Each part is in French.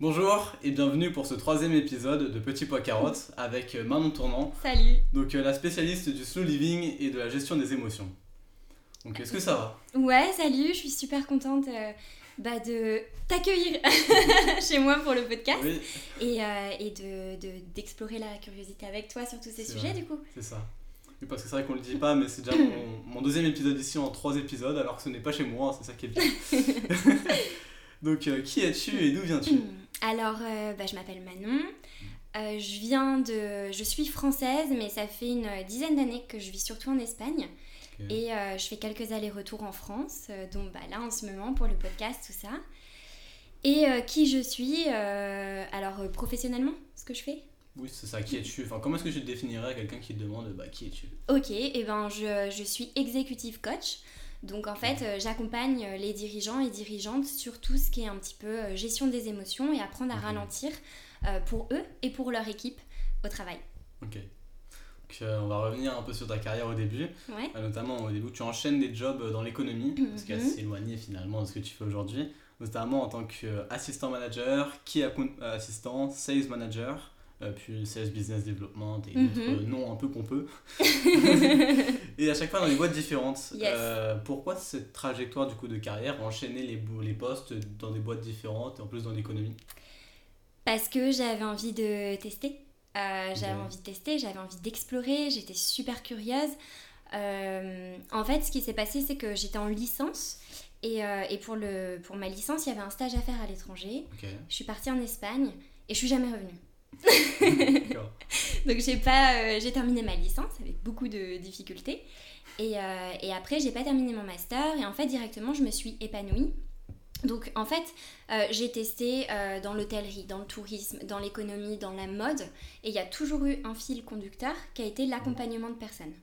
Bonjour et bienvenue pour ce troisième épisode de Petit Pois Carotte avec euh, Manon Tournant, Salut. donc euh, la spécialiste du slow living et de la gestion des émotions. Donc est-ce que ça va? Ouais, salut, je suis super contente euh, bah, de t'accueillir chez moi pour le podcast Oui, et, euh, et de, de- d'explorer la curiosité avec toi sur tous ces sujets vrai. du coup. c'est ça. Oui, parce que c'est vrai qu'on le dit pas, mais c'est déjà mon, mon deuxième épisode ici en trois épisodes, alors que ce n'est pas chez moi, c'est ça qui est bien. donc euh, qui es-tu et d'où viens-tu Alors, euh, bah, je m'appelle Manon. Euh, je viens de... Je suis française, mais ça fait une dizaine d'années que je vis surtout en Espagne. Et je fais quelques allers-retours en France, dont bah, là en ce moment pour le podcast, tout ça. Et qui je suis Alors, professionnellement, ce que je fais? Oui, c'est ça, qui es-tu? Enfin, comment est-ce que te définirais à quelqu'un qui te demande bah, qui es-tu? Ok, et ben je, je suis executive coach. Donc en fait, euh, j'accompagne euh, les dirigeants et dirigeantes sur tout ce qui est un petit peu euh, gestion des émotions et apprendre à ralentir pour eux et pour leur équipe au travail. Ok. Donc on va revenir un peu sur ta carrière au début. Ouais. Notamment au début, tu enchaînes des jobs dans l'économie, ce qui est Mhm. assez éloigné finalement de ce que tu fais aujourd'hui, notamment en tant qu'assistant manager, key account assistant, sales manager, puis sales business development et Mhm. d'autres noms un peu pompeux. et à chaque fois dans des boîtes différentes. Yes. Euh, pourquoi cette trajectoire du coup de carrière, enchaîner les, les postes dans des boîtes différentes et en plus dans l'économie? Parce que j'avais envie de tester. Euh, j'avais envie de tester, j'avais envie d'explorer, j'étais super curieuse. Euh, en fait, ce qui s'est passé, c'est que j'étais en licence. Et, euh, et pour, le, pour ma licence, il y avait un stage à faire à l'étranger. Je suis partie en Espagne et je suis jamais revenue. Donc j'ai pas, euh, j'ai terminé ma licence avec beaucoup de difficultés. Et, euh, et après, j'ai pas terminé mon master. Et en fait, directement, je me suis épanouie. Donc en fait, euh, j'ai testé dans l'hôtellerie, dans le tourisme, dans l'économie, dans la mode. Et il y a toujours eu un fil conducteur qui a été l'accompagnement de personnes.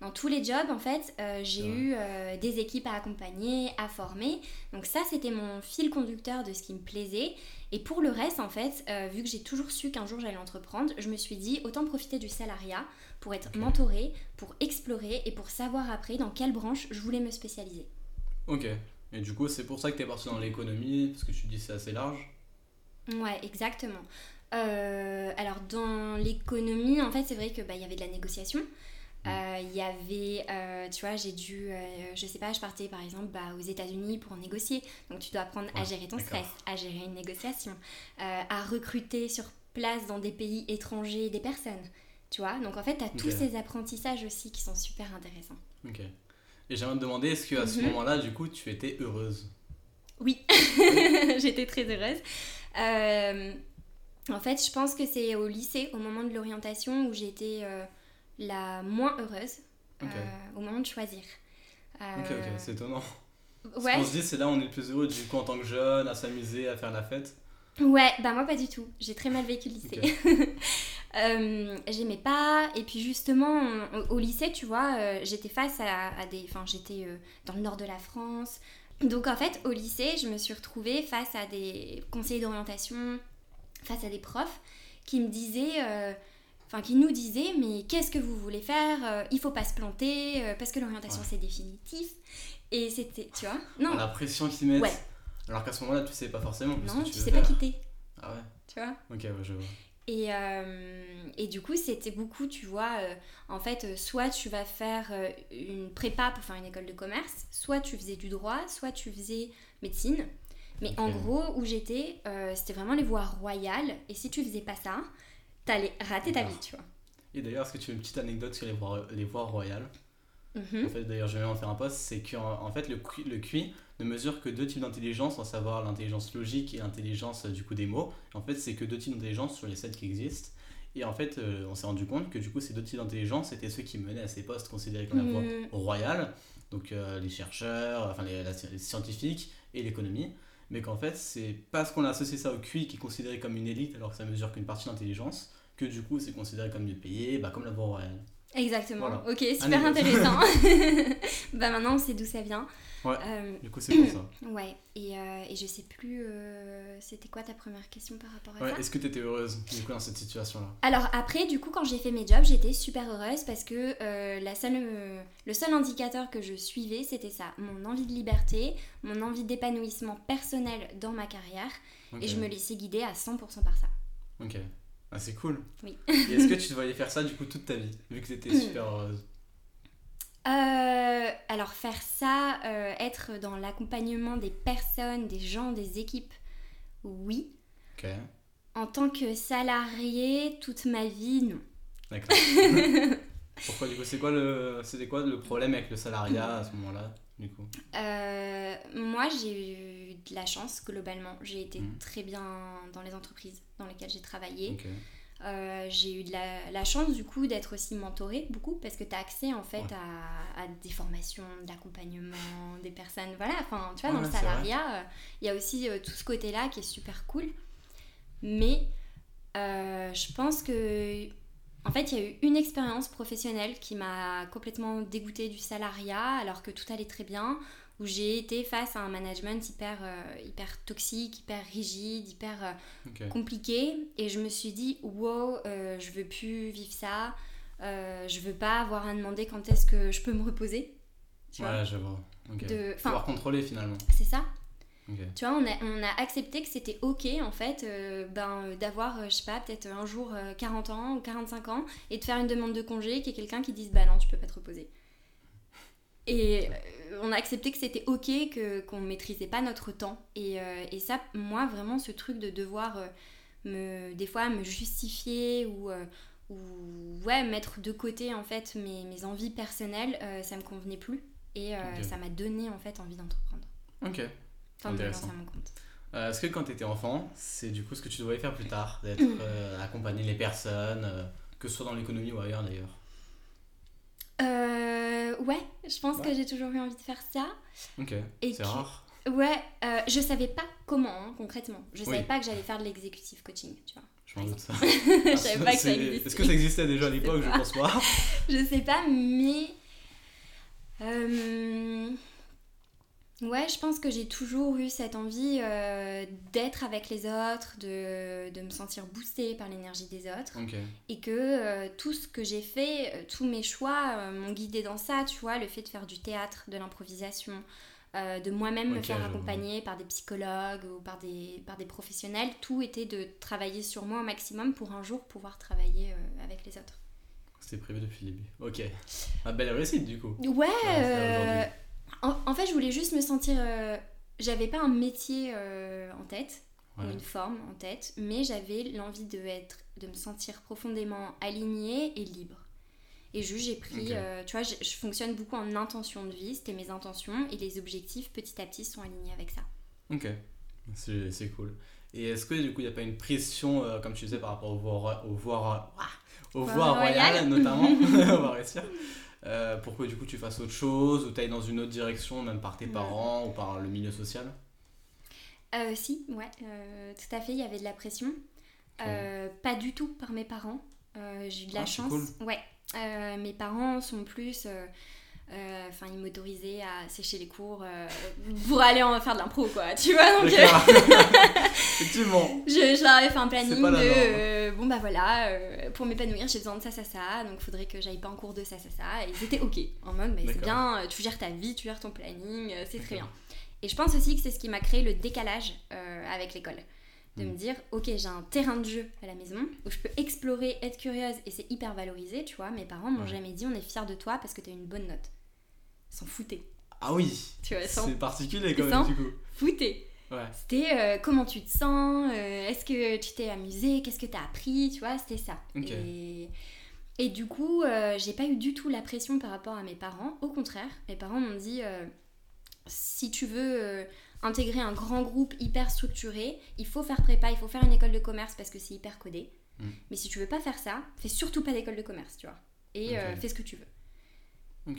Dans tous les jobs, en fait, euh, j'ai Ouais. eu euh, des équipes à accompagner, à former. Donc ça, c'était mon fil conducteur de ce qui me plaisait. Et pour le reste, en fait, euh, vu que j'ai toujours su qu'un jour j'allais entreprendre, je me suis dit autant profiter du salariat pour être Ok. mentorée, pour explorer et pour savoir après dans quelle branche je voulais me spécialiser. ok. Et du coup, c'est pour ça que tu es parti dans l'économie, parce que tu dis c'est assez large? Ouais, exactement. Alors dans l'économie, en fait, c'est vrai que bah, y avait de la négociation. Euh, Il y avait, euh, tu vois, j'ai dû, euh, je sais pas, je partais par exemple bah, aux États-Unis pour négocier. Donc tu dois apprendre à gérer ton stress, à gérer une négociation, euh, à recruter sur place dans des pays étrangers des personnes. Tu vois, donc en fait, tu as tous ces apprentissages aussi qui sont super intéressants. Ok. Et j'aimerais te demander, est-ce qu'à ce Mhm. moment-là, du coup, tu étais heureuse? Oui, j'étais très heureuse. En fait, je pense que c'est au lycée, au moment de l'orientation, où j'étais la moins heureuse, euh, au moment de choisir. Euh, Ok, ok, c'est étonnant. Ouais, qu'on se dit, c'est là où on est le plus heureux, du coup, en tant que jeune, à s'amuser, à faire la fête. ouais, bah moi pas du tout. J'ai très mal vécu le lycée. Euh, J'aimais pas. Et puis justement, on- au lycée, tu vois, euh, j'étais face à, à des... Enfin, j'étais euh, dans le nord de la France. Donc en fait, au lycée, je me suis retrouvée face à des conseillers d'orientation, face à des profs qui me disaient... Enfin, qui nous disaient, mais qu'est-ce que vous voulez faire Euh, Il faut pas se planter, euh, parce que l'orientation Ouais. c'est définitif. Et c'était, tu vois Non, La pression qu'ils mettent. Ouais. Alors qu'à ce moment-là, tu sais pas forcément. non, tu veux sais pas quitter, Ah ouais, tu vois ok, ouais, je vois. Et, euh, et du coup, c'était beaucoup, tu vois, euh, en fait, euh, soit tu vas faire une prépa pour faire une école de commerce, soit tu faisais du droit, soit tu faisais médecine. Mais en gros, où j'étais, c'était vraiment les voies royales. Et si tu faisais pas ça, t'allais rater ta vie, tu vois. Et d'ailleurs, est-ce que tu as une petite anecdote sur les voies, les voies royales Mhm. En fait, d'ailleurs, je vais en faire un post. C'est qu'en en fait, le QI, le QI ne mesure que deux types d'intelligence, à savoir l'intelligence logique et l'intelligence euh, du coup des mots. En fait, c'est que deux types d'intelligence sur les sept qui existent. Et en fait, euh, on s'est rendu compte que du coup, ces deux types d'intelligence étaient ceux qui menaient à ces postes considérés comme la voie Mhm. royale, donc euh, les chercheurs, enfin les, la- les scientifiques et l'économie, mais qu'en fait c'est parce qu'on a associé ça au QI qui est considéré comme une élite alors que ça mesure qu'une partie d'intelligence, que du coup c'est considéré comme mieux payé, bah, comme la voie royale. Exactement. Voilà. Ok, super intéressant. bah maintenant on sait d'où ça vient. Ouais. Euh, Du coup, c'est pour ça. ouais. Et, euh, et je sais plus. euh, C'était quoi ta première question par rapport à Ouais, ça est-ce que tu étais heureuse du coup dans cette situation-là? Alors après, du coup, quand j'ai fait mes jobs, j'étais super heureuse parce que la seule, le seul indicateur que je suivais, c'était ça, mon envie de liberté, mon envie d'épanouissement personnel dans ma carrière, et je me laissais guider à 100% par ça. Ok. Ah, c'est cool. Oui. Et est-ce que tu te voyais faire ça du coup toute ta vie, vu que tu étais super heureuse? Euh, alors faire ça, euh, être dans l'accompagnement des personnes, des gens, des équipes, oui. Ok. En tant que salarié, toute ma vie, non. D'accord. Pourquoi du coup C'est quoi le c'était quoi le problème avec le salariat à ce moment-là du coup? Euh, moi, j'ai eu de la chance globalement. J'ai été Mhm. très bien dans les entreprises dans lesquelles j'ai travaillé. Euh, j'ai eu de la, la chance du coup d'être aussi mentorée beaucoup parce que tu as accès en fait Ouais. à, à des formations, d'accompagnement, des personnes. Voilà, enfin tu vois, Ouais, dans le salariat, euh, il y a aussi euh, tout ce côté-là qui est super cool. Mais euh, je pense que. En fait, il y a eu une expérience professionnelle qui m'a complètement dégoûtée du salariat alors que tout allait très bien, où j'ai été face à un management hyper, euh, hyper toxique, hyper rigide, hyper euh, compliqué. Et je me suis dit, wow, euh, je veux plus vivre ça, euh, je veux pas avoir à demander quand est-ce que je peux me reposer. Tu vois Ouais, je vois. Ok. De- Faut avoir contrôlé finalement. C'est ça. Tu vois, on a, on a accepté que c'était ok en fait euh, ben, d'avoir, euh, je sais pas, peut-être un jour euh, 40 ans ou 45 ans et de faire une demande de congé, qu'il y ait quelqu'un qui dise bah non, tu peux pas te reposer. Et euh, on a accepté que c'était ok, que, qu'on maîtrisait pas notre temps. Et, euh, et ça, moi, vraiment, ce truc de devoir euh, me, des fois me justifier ou, euh, ou ouais, mettre de côté en fait mes, mes envies personnelles, ça me convenait plus. Et ça m'a donné en fait envie d'entreprendre. Ok. Me Intéressant. mon compte. Est-ce que quand tu étais enfant, c'est du coup ce que tu devais faire plus tard, d'être accompagner les personnes, que ce soit dans l'économie ou ailleurs d'ailleurs? Euh, ouais, je pense Ouais. que j'ai toujours eu envie de faire ça. Ok. C'est que- rare. Ouais, euh, je savais pas comment hein, concrètement. Je savais Oui. pas que j'allais faire de l'exécutive coaching, tu vois. Je m'en doute ça. je savais pas que ça existait. Est-ce que ça existait déjà à l'époque Je pense pas. Je sais pas, mais. euh, Ouais, je pense que j'ai toujours eu cette envie euh, d'être avec les autres, de, de me sentir boostée par l'énergie des autres. Et que euh, tout ce que j'ai fait, euh, tous mes choix euh, m'ont guidée dans ça, tu vois, le fait de faire du théâtre, de l'improvisation, de moi-même me faire accompagner par des psychologues ou par des, par des professionnels, tout était de travailler sur moi au maximum pour un jour pouvoir travailler avec les autres. C'était prévu depuis le début. Ok. Ah, belle réussite du coup. Ouais, en, en fait, je voulais juste me sentir. euh, j'avais pas un métier euh, en tête, ou une forme en tête, mais j'avais l'envie de, être, de me sentir profondément alignée et libre. Et juste, j'ai pris. Euh, tu vois, je, je fonctionne beaucoup en intention de vie, c'était mes intentions, et les objectifs petit à petit sont alignés avec ça. Ok. C'est cool. Et est-ce que du coup il n'y a pas une pression, comme tu disais, par rapport au voie, au voie, ah, au royale royale. notamment? On va réussir. Euh, pour que du coup tu fasses autre chose ou tu ailles dans une autre direction, même par tes Ouais. parents ou par le milieu social? Euh, si, ouais, euh, tout à fait, il y avait de la pression. Euh, pas du tout par mes parents. J'ai eu de la Ah, chance. cool. Ouais, mes parents sont plus. Euh, Enfin, ils m'autorisaient à sécher les cours euh, pour aller en faire de l'impro, quoi. Tu vois, donc euh. Effectivement. je, je leur avais fait un planning de. bon, bah voilà, pour m'épanouir, j'ai besoin de ça, ça, ça. Donc, faudrait que j'aille pas en cours de ça, ça, ça. Et ils étaient OK. En mode, c'est bien, tu gères ta vie, tu gères ton planning, c'est très bien. Et je pense aussi que c'est ce qui m'a créé le décalage euh, avec l'école. De Mm. me dire, ok, j'ai un terrain de jeu à la maison où je peux explorer, être curieuse et c'est hyper valorisé, tu vois. Mes parents m'ont Ouais. jamais dit, on est fiers de toi parce que t'as eu une bonne note. S'en foutaient. Ah oui. Tu vois, C'est particulier quand même du coup. foutaient. Ouais. C'était euh, comment tu te sens, euh, est-ce que tu t'es amusé, qu'est-ce que t'as appris, tu vois, c'était ça. Et, et du coup, euh, j'ai pas eu du tout la pression par rapport à mes parents. Au contraire, mes parents m'ont dit euh, si tu veux intégrer un grand groupe hyper structuré, il faut faire prépa, il faut faire une école de commerce parce que c'est hyper codé. Mm. Mais si tu veux pas faire ça, fais surtout pas d'école de commerce, tu vois. Et fais ce que tu veux.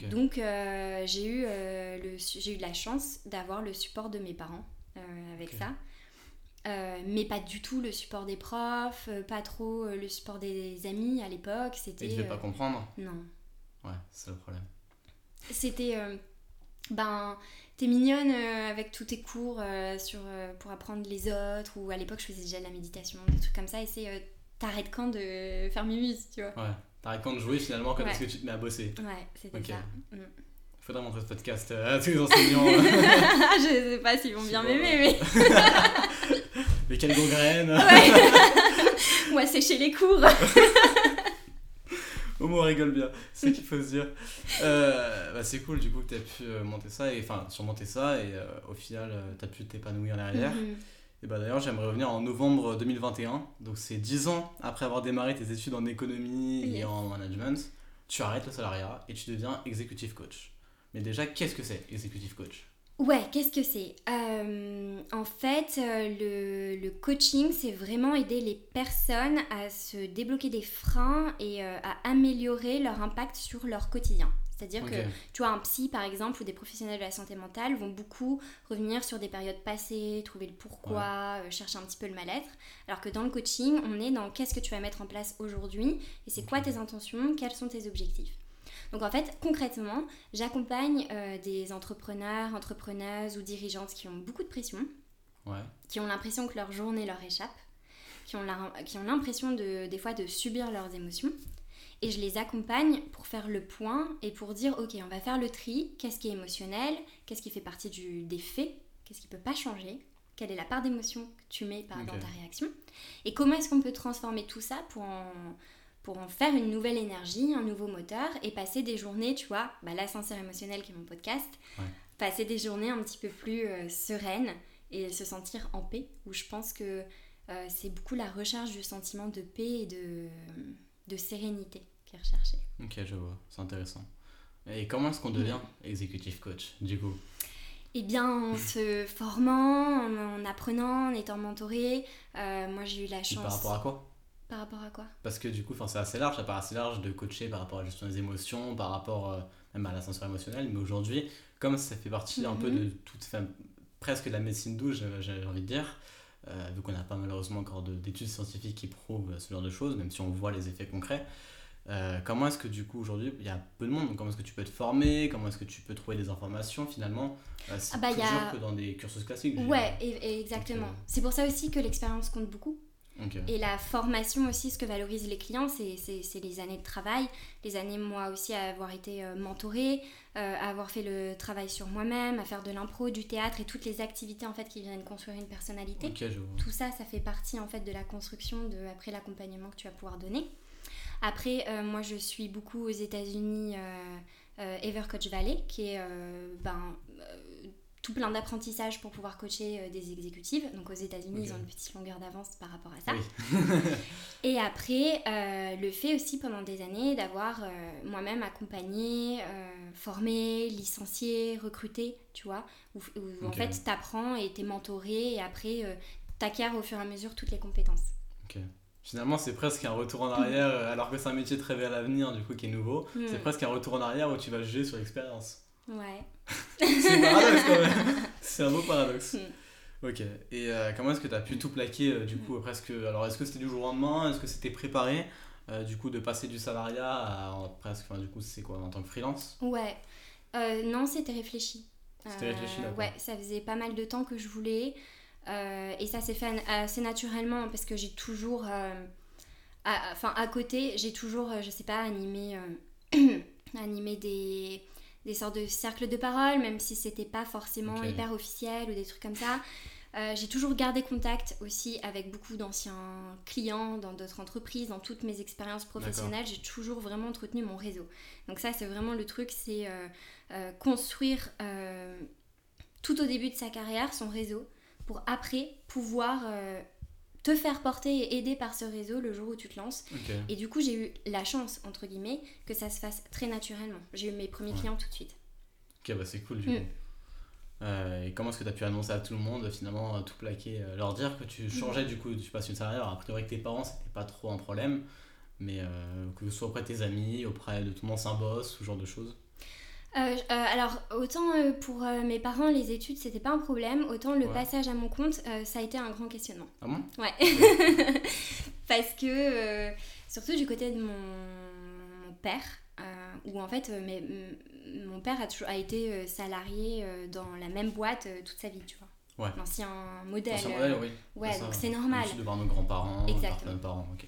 Donc euh, j'ai eu, euh, le eu de la chance d'avoir le support de mes parents euh, avec ça. Euh, mais pas du tout le support des profs, euh, pas trop euh, le support des amis à l'époque. C'était. tu devais euh, pas comprendre Non, Ouais, c'est le problème. C'était. ben, t'es mignonne avec tous tes cours sur, pour apprendre les autres, ou à l'époque je faisais déjà de la méditation, des trucs comme ça, et c'est. T'arrêtes quand de faire mumuse, tu vois? Ouais. T'arrêtes quand de jouer finalement quand Ouais. est-ce que tu te mets à bosser Ouais, c'était Ok. ça. Mm. Faudrait montrer ce podcast euh, à tous les enseignants. je sais pas s'ils vont bien m'aimer, mais. Mais quelle gangrène Ouais. Moi, sécher les cours. Au moins on rigole bien, c'est ce qu'il faut se dire. Euh, bah, c'est cool du coup que t'as pu euh, monter ça, et enfin surmonter ça, et euh, au final euh, t'as pu t'épanouir derrière. Mhm. Et bah d'ailleurs j'aimerais revenir en novembre 2021, donc c'est 10 ans après avoir démarré tes études en économie et en management, tu arrêtes le salariat et tu deviens executive coach. Mais déjà qu'est-ce que c'est executive coach? Ouais, qu'est-ce que c'est? Euh, En fait, euh, le, le coaching, c'est vraiment aider les personnes à se débloquer des freins et euh, à améliorer leur impact sur leur quotidien. C'est-à-dire Ok. que, tu vois, un psy, par exemple, ou des professionnels de la santé mentale vont beaucoup revenir sur des périodes passées, trouver le pourquoi, euh, chercher un petit peu le mal-être. Alors que dans le coaching, on est dans qu'est-ce que tu vas mettre en place aujourd'hui et c'est quoi tes intentions, quels sont tes objectifs? Donc en fait, concrètement, j'accompagne euh, des entrepreneurs, entrepreneuses ou dirigeantes qui ont beaucoup de pression, Ouais. qui ont l'impression que leur journée leur échappe, qui ont la- qui ont l'impression de, des fois de subir leurs émotions. Et je les accompagne pour faire le point et pour dire, ok, on va faire le tri, qu'est-ce qui est émotionnel, qu'est-ce qui fait partie du, des faits, qu'est-ce qui peut pas changer, quelle est la part d'émotion que tu mets par- dans ta réaction, et comment est-ce qu'on peut transformer tout ça pour en, pour en faire une nouvelle énergie, un nouveau moteur, et passer des journées, tu vois, bah, l'ascenseur émotionnel qui est mon podcast, Ouais. passer des journées un petit peu plus euh, sereines et se sentir en paix, où je pense que euh, c'est beaucoup la recherche du sentiment de paix et de, de sérénité qui est recherchée. Ok, je vois, c'est intéressant. Et comment est-ce qu'on devient executive coach du coup? Eh bien, en se formant, en, en apprenant, en étant mentorée, euh, moi j'ai eu la chance. Par rapport à quoi? Par rapport à quoi? Parce que du coup, c'est assez large, ça paraît assez large de coacher par rapport à la gestion des émotions, par rapport euh, même à l'ascenseur émotionnel. Mais aujourd'hui, comme ça fait partie un peu Mhm. de toute, enfin, presque de la médecine douce, j'ai envie de dire, euh, vu qu'on n'a pas malheureusement encore de- d'études scientifiques qui prouvent ce genre de choses, même si on voit les effets concrets. euh, comment est-ce que du coup aujourd'hui il y a peu de monde, donc comment est-ce que tu peux te former, comment est-ce que tu peux trouver des informations finalement? Euh, C'est Ah bah, y a- que dans des cursus classiques. Ouais, dirais. et- et exactement. C'est pour ça aussi que l'expérience compte beaucoup. Et la formation aussi, ce que valorisent les clients, c'est- les années de travail, les années moi aussi à avoir été euh, mentorée, euh, à avoir fait le travail sur moi-même, à faire de l'impro, du théâtre et toutes les activités en fait qui viennent construire une personnalité. Tout ça, ça fait partie en fait de la construction de après l'accompagnement que tu vas pouvoir donner. Après, euh, moi je suis beaucoup aux États-Unis, euh, euh, Evercoach Valley, qui est euh, ben, euh, tout plein d'apprentissage pour pouvoir coacher euh, des exécutives. Donc aux États-Unis, ils ont une petite longueur d'avance par rapport à ça. Oui. Et après, euh, le fait aussi pendant des années d'avoir euh, moi-même accompagné, euh, formé, licencié, recruté, tu vois, où, où, en fait t'apprends et t'es mentoré et après t'acquiers au fur et à mesure toutes les compétences. Ok. Finalement, c'est presque un retour en arrière, alors que c'est un métier très vers l'avenir, du coup, qui est nouveau. Hmm. C'est presque un retour en arrière où tu vas juger sur l'expérience. Ouais. C'est un paradoxe quand même. C'est un beau paradoxe. Hmm. Ok. Et euh, comment est-ce que tu as pu tout plaquer, euh, du coup, presque. Alors, est-ce que c'était du jour au lendemain? Est-ce que c'était préparé euh, Du coup, de passer du salariat à en- presque. Enfin, du coup, c'est quoi En tant que freelance? Ouais. Non, c'était réfléchi. C'était réfléchi, d'accord. Ouais, ça faisait pas mal de temps que je voulais. Et ça s'est fait assez naturellement parce que j'ai toujours. euh, à- Enfin, à, côté, j'ai toujours, je sais pas, animé, animé des, des sortes de cercles de parole, même si c'était pas forcément hyper officiel ou des trucs comme ça. Euh, j'ai toujours gardé contact aussi avec beaucoup d'anciens clients dans d'autres entreprises, dans toutes mes expériences professionnelles. J'ai toujours vraiment entretenu mon réseau. Donc ça, c'est vraiment le truc, c'est euh, euh, construire tout au début de sa carrière son réseau pour après pouvoir te faire porter et aider par ce réseau le jour où tu te lances. Ok. Et du coup, j'ai eu la chance, entre guillemets, que ça se fasse très naturellement. J'ai eu mes premiers Ouais. clients tout de suite. Ok, bah c'est cool, du Mm. coup. Euh, et comment est-ce que tu as pu annoncer à tout le monde, finalement, euh, tout plaquer euh, Leur dire que tu changeais, du coup, tu passes une salariée. Alors, a priori, que tes parents, c'était pas trop un problème. Mais euh, que ce soit auprès de tes amis, auprès de ton ancien boss, ce genre de choses? Euh, euh, alors, autant euh, pour mes parents, les études, c'était pas un problème, autant le Ouais. passage à mon compte, ça a été un grand questionnement. Ah bon? Ouais. Parce que, surtout du côté de mon, mon père, où en fait, euh, mais, m- mon père a, toujours, a été salarié dans la même boîte toute sa vie, tu vois. Ouais. L'ancien modèle. Ancien euh, modèle, oui. ouais, ça, donc c'est normal. de voir nos grands-parents, nos parents, ok.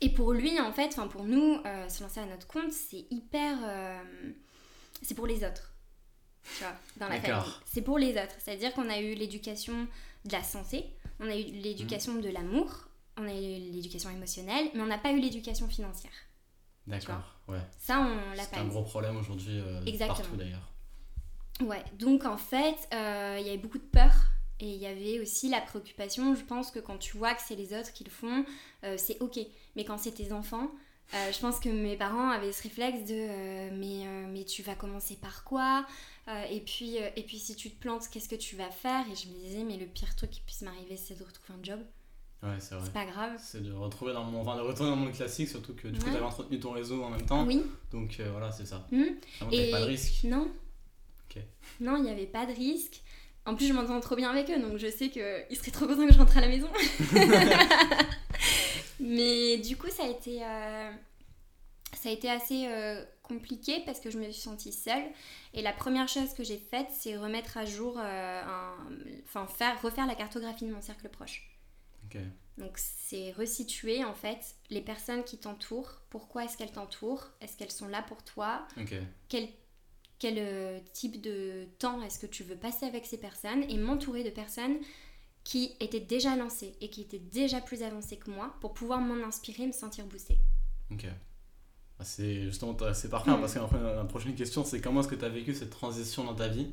Et pour lui, en fait, enfin pour nous, se lancer à notre compte, c'est hyper. C'est pour les autres. Tu vois, dans la famille. C'est pour les autres. C'est-à-dire qu'on a eu l'éducation de la santé, on a eu l'éducation de l'amour, on a eu l'éducation émotionnelle, mais on n'a pas eu l'éducation financière. D'accord, ouais. Ça, on l'a C'est pas un eu. gros problème aujourd'hui euh, partout d'ailleurs. Ouais, donc en fait, euh, il y avait beaucoup de peur et il y avait aussi la préoccupation. Je pense que quand tu vois que c'est les autres qui le font, euh, c'est ok. Mais quand c'est tes enfants, euh, je pense que mes parents avaient ce réflexe de euh, mais, euh, mais tu vas commencer par quoi et, puis, et puis si tu te plantes, qu'est-ce que tu vas faire? Et je me disais, mais le pire truc qui puisse m'arriver, c'est de retrouver un job. Ouais, c'est vrai. C'est pas grave. C'est de retrouver dans mon, enfin, de retourner dans le monde classique, surtout que du coup Ouais. t'avais entretenu ton réseau en même temps. Oui, Donc euh, voilà, c'est ça. Vraiment, t'avais Et- pas de risque. non. Ok. Non, il n'y avait pas de risque. En plus, je m'entends trop bien avec eux, donc je sais qu'ils seraient trop contents que je rentre à la maison. Mais du coup, ça a été, euh, ça a été assez euh, compliqué parce que je me suis sentie seule. Et la première chose que j'ai faite, c'est remettre à jour, euh, un- enfin faire, refaire la cartographie de mon cercle proche. Donc c'est resituer en fait les personnes qui t'entourent, pourquoi est-ce qu'elles t'entourent, est-ce qu'elles sont là pour toi, quel, quel type de temps est-ce que tu veux passer avec ces personnes? Et m'entourer de personnes qui étaient déjà lancées et qui étaient déjà plus avancées que moi pour pouvoir m'en inspirer, me sentir boostée. Ok. Bah, c'est justement c'est parfait hein, Mm. parce que la prochaine question c'est comment est-ce que tu as vécu cette transition dans ta vie?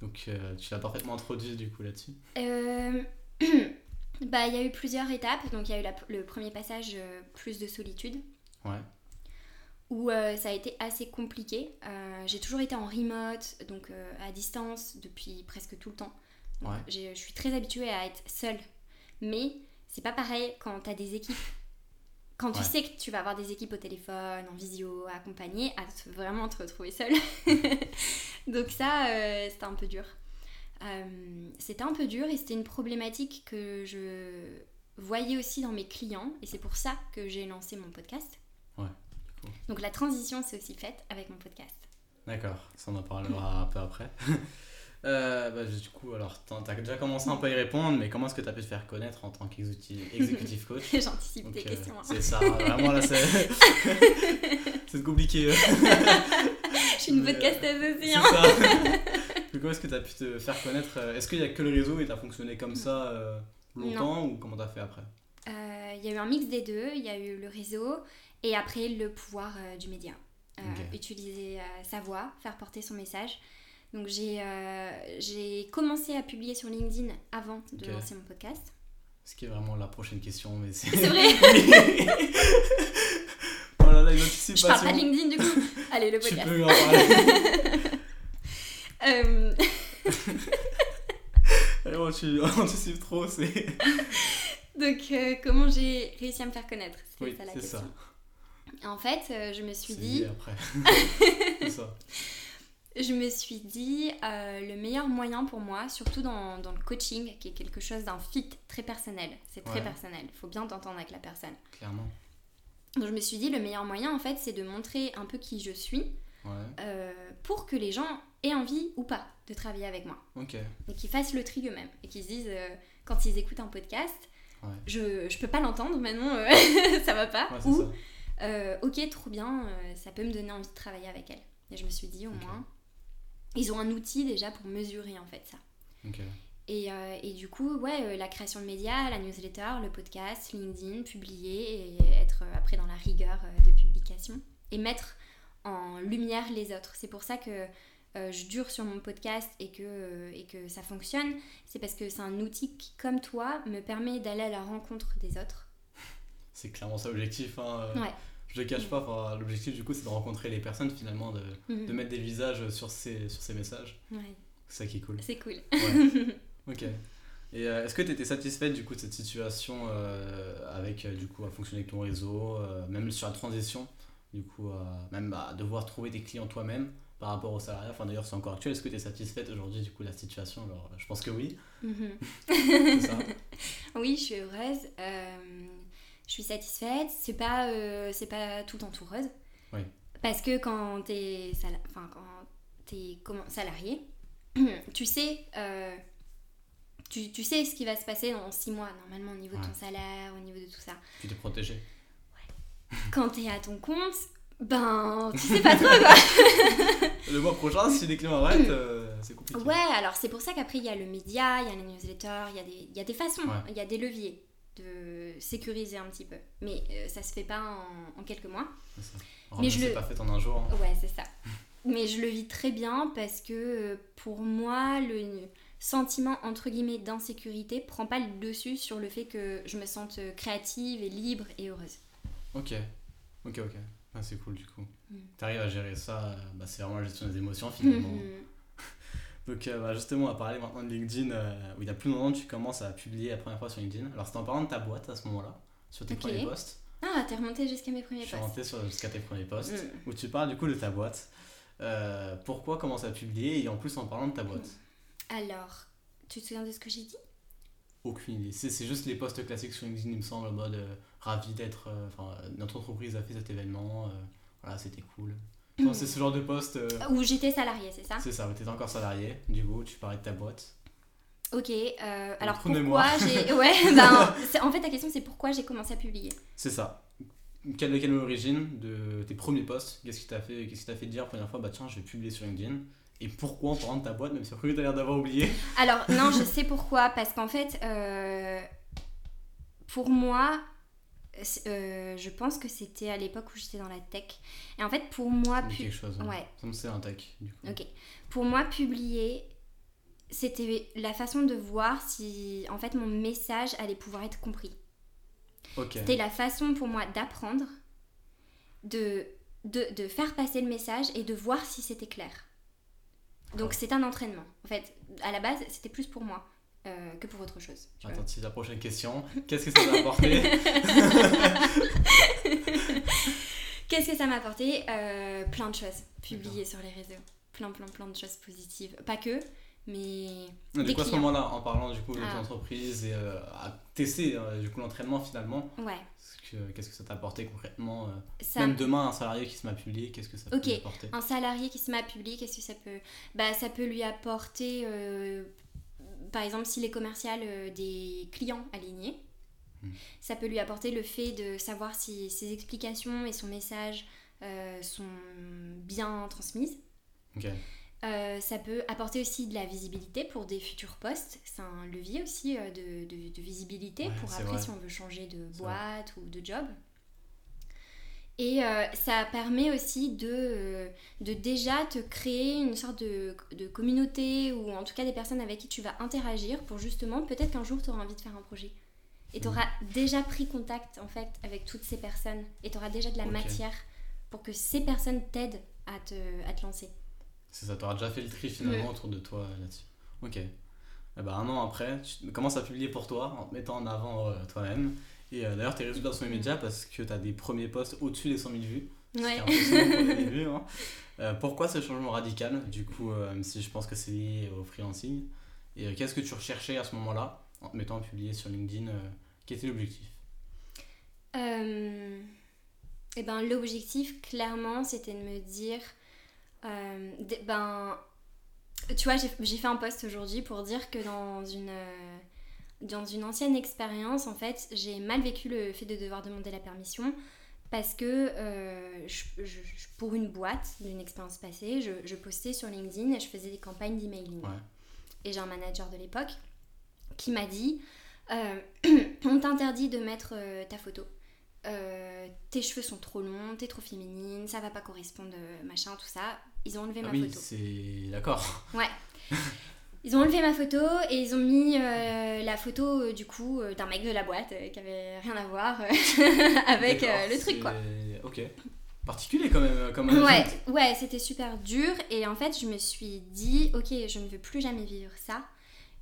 Donc euh, tu l'as parfaitement introduit du coup là-dessus. Euh, bah, il y a eu plusieurs étapes. Donc, il y a eu la- le premier passage, euh, plus de solitude, Ouais. où ça a été assez compliqué. J'ai toujours été en remote, donc à distance, depuis presque tout le temps. Ouais. je suis très habituée à être seule. Mais c'est pas pareil quand t'as des équipes. Quand tu sais que tu vas avoir des équipes au téléphone, en visio, à accompagner, à te- vraiment te retrouver seule. donc ça, euh, c'était un peu dur. Euh, c'était un peu dur et c'était une problématique que je voyais aussi dans mes clients et c'est pour ça que j'ai lancé mon podcast. Ouais. Donc la transition s'est aussi faite avec mon podcast. D'accord, ça on en parlera un peu après. Euh, bah, du coup, alors t'as t'as déjà commencé un peu à y répondre, mais comment est-ce que tu as pu te faire connaître en tant qu'exécutif coach? J'anticipe tes euh, questions. hein. C'est ça, vraiment là c'est. c'est compliqué. Je suis une podcasteuse aussi. C'est hein. ça. Du coup, est-ce que tu as pu te faire connaître euh, Est-ce qu'il y a que le réseau et tu as fonctionné comme ça euh, longtemps ou comment tu as fait après? Il y a eu un mix des deux. Il y a eu le réseau et après le pouvoir du média. Utiliser sa voix, faire porter son message. Donc j'ai euh, commencé à publier sur LinkedIn avant de lancer mon podcast. Ce qui est vraiment la prochaine question, mais c'est. C'est vrai Oh là là, une Je anticipation. parle pas de LinkedIn du coup. Allez, le Tu podcast. peux en parler. Euh, Alors, tu anticipes trop, c'est. donc euh, comment j'ai réussi à me faire connaître? C'était Oui, ça la c'est question. ça. En fait, euh, je me suis dit, après. c'est ça. Je me suis dit euh, le meilleur moyen pour moi, surtout dans, dans le coaching, qui est quelque chose d'un fit très personnel. C'est très Ouais. personnel. Il faut bien t'entendre avec la personne. Clairement. Donc je me suis dit le meilleur moyen en fait, c'est de montrer un peu qui je suis Ouais. euh, pour que les gens aient envie ou pas de travailler avec moi Ok. et qu'ils fassent le tri eux-mêmes et qu'ils se disent euh, quand ils écoutent un podcast, Ouais. je, je peux pas l'entendre maintenant, ça va pas. Ou ok, trop bien, ça peut me donner envie de travailler avec elle. Et je me suis dit, au moins, ils ont un outil déjà pour mesurer en fait ça. Et, euh, et du coup, ouais, euh, la création de médias, la newsletter, le podcast, LinkedIn, publier et être euh, après dans la rigueur de publication et mettre en lumière les autres. C'est pour ça que euh, je dure sur mon podcast et que, euh, et que ça fonctionne. C'est parce que c'est un outil qui, comme toi, me permet d'aller à la rencontre des autres. C'est clairement ça l'objectif. Hein. euh, Ouais. Je le cache pas, l'objectif du coup c'est de rencontrer les personnes finalement, de, Mhm. de mettre des visages sur ces, sur ces messages. Ouais, C'est ça qui est cool. c'est cool. Ouais. ok. Et euh, est-ce que tu étais satisfaite du coup de cette situation euh, avec euh, du coup à fonctionner avec ton réseau, euh, même sur la transition, du coup même à devoir trouver des clients toi-même par rapport au salariat, enfin d'ailleurs c'est encore actuel, est-ce que tu es satisfaite aujourd'hui du coup de la situation? Alors je pense que oui, Mhm. ça. Oui, je suis heureuse. Je suis satisfaite. C'est pas, euh, c'est pas tout le temps tout rose. Oui. Parce que quand t'es sala- enfin, quand t'es comment- salarié, tu sais, euh, tu, tu sais ce qui va se passer dans six mois, normalement, au niveau de ton salaire, au niveau de tout ça. Tu t'es protégé. Quand t'es à ton compte, ben, tu sais pas trop quoi. Le mois prochain, si les clients arrêtent, euh, c'est compliqué. Ouais, alors c'est pour ça qu'après il y a le média, il y a les newsletters, il y a des, y a des façons, Ouais. il y a des leviers de sécuriser un petit peu. Mais euh, ça se fait pas en, en quelques mois. Ça. Mais je le- pas fait en un jour. hein. Ouais, c'est ça. Mais je le vis très bien parce que euh, pour moi, le sentiment entre guillemets d'insécurité prend pas le dessus sur le fait que je me sente euh, créative et libre et heureuse. Ok, ok, ok. Ah, c'est cool du coup. Mm. T'arrives à gérer ça, euh, bah, c'est vraiment la gestion des émotions finalement. Mhm. Donc euh, bah, justement, on va parler maintenant de LinkedIn, euh, où il y a plus longtemps tu commences à publier la première fois sur LinkedIn. Alors c'était en parlant de ta boîte à ce moment-là, sur tes premiers posts. Ah, t'es remonté jusqu'à mes premiers Je suis posts. sur- jusqu'à tes premiers posts, Mm. où tu parles du coup de ta boîte. Euh, pourquoi commencer à publier et en plus en parlant de ta boîte? Alors, tu te souviens de ce que j'ai dit? Aucune idée. C'est c'est juste les posts classiques sur LinkedIn, il me semble, en mode ravi d'être. Enfin, notre entreprise a fait cet événement, voilà, c'était cool. C'est ce genre de post. euh, Où j'étais salariée, c'est ça? C'est ça, tu étais encore salarié, du coup, tu parlais de ta boîte. Ok, euh, alors pourquoi j'ai... Ouais, ben, en fait ta question c'est pourquoi j'ai commencé à publier? C'est ça. Quelle, quelle est l'origine de tes premiers posts Qu'est-ce qui t'a fait, qu'est-ce qui t'a fait dire la première fois, bah tiens, je vais publier sur LinkedIn? Et pourquoi en parlant de ta boîte, même si après t'as l'air d'avoir oublié? Alors non, je sais pourquoi, parce qu'en fait, euh, pour moi, euh, je pense que c'était à l'époque où j'étais dans la tech. Et en fait, pour moi, pu- chose. hein. ouais. Ça me c'est un tech, du coup. Ok. Pour moi, publier, c'était la façon de voir si en fait mon message allait pouvoir être compris. C'était la façon pour moi d'apprendre, de, de, de faire passer le message et de voir si c'était clair. Donc c'est un entraînement. En fait, à la base, c'était plus pour moi euh, que pour autre chose. Attends, c'est la prochaine question. Qu'est-ce que ça t'a apporté? Qu'est-ce que ça m'a apporté? Euh, Plein de choses. Publier sur les réseaux. Plein, plein, plein de choses positives. Pas que, mais... Du Des coup, à ce moment-là, en parlant du coup de ton Ah. entreprise et euh, à tester euh, du coup l'entraînement finalement, Ouais. qu'est-ce que, ça t'a apporté concrètement Ça, Même demain, un salarié qui se m'a publié, qu'est-ce que ça peut lui apporter? Un salarié qui se met à publier, qu'est-ce que ça peut bah, Ça peut lui apporter, par exemple, s'il est commercial, euh, des clients alignés. Hmm. Ça peut lui apporter le fait de savoir si ses explications et son message euh, sont bien transmises. Euh, ça peut apporter aussi de la visibilité pour des futurs postes. C'est un levier aussi de, de- de visibilité Ouais, pour après vrai. si on veut changer de boîte ou de job. Et euh, ça permet aussi de, euh, de déjà te créer une sorte de, de communauté ou en tout cas des personnes avec qui tu vas interagir pour justement, peut-être qu'un jour tu auras envie de faire un projet. Et tu auras déjà pris contact en fait avec toutes ces personnes et tu auras déjà de la matière pour que ces personnes t'aident à te, à te lancer. C'est ça, t'auras déjà fait le tri finalement Ouais. autour de toi là-dessus. Ok. Eh ben, un an après, tu commences à publier pour toi, en te mettant en avant euh, toi-même? Et euh, d'ailleurs, tes résultats sont immédiats parce que tu as des premiers posts au-dessus des 100 000 vues. Ouais. pour vues, hein. Euh, pourquoi ce changement radical Du coup, euh, même si je pense que c'est lié au freelancing? Et qu'est-ce que tu recherchais à ce moment-là en te mettant à publier sur LinkedIn Quel était l'objectif? Eh ben, l'objectif, clairement, c'était de me dire, ben, tu vois, j'ai j'ai fait un post aujourd'hui pour dire que dans une, euh, dans une ancienne expérience, en fait, j'ai mal vécu le fait de devoir demander la permission parce que euh, je- je- je- pour une boîte d'une expérience passée, je, je postais sur LinkedIn et je faisais des campagnes d'emailing. Ouais. Et j'ai un manager de l'époque qui m'a dit euh, On t'interdit de mettre euh, ta photo. Euh, tes cheveux sont trop longs, t'es trop féminine, ça va pas correspondre, machin, tout ça. Ils ont enlevé Ah ma oui, photo. c'est. D'accord. Ouais. Ils ont enlevé ma photo et ils ont mis euh, la photo euh, du coup euh, d'un mec de la boîte qui avait rien à voir avec le truc quoi. Ok. Particulier quand même. Comme Ouais, ouais, c'était super dur et en fait je me suis dit ok je ne veux plus jamais vivre ça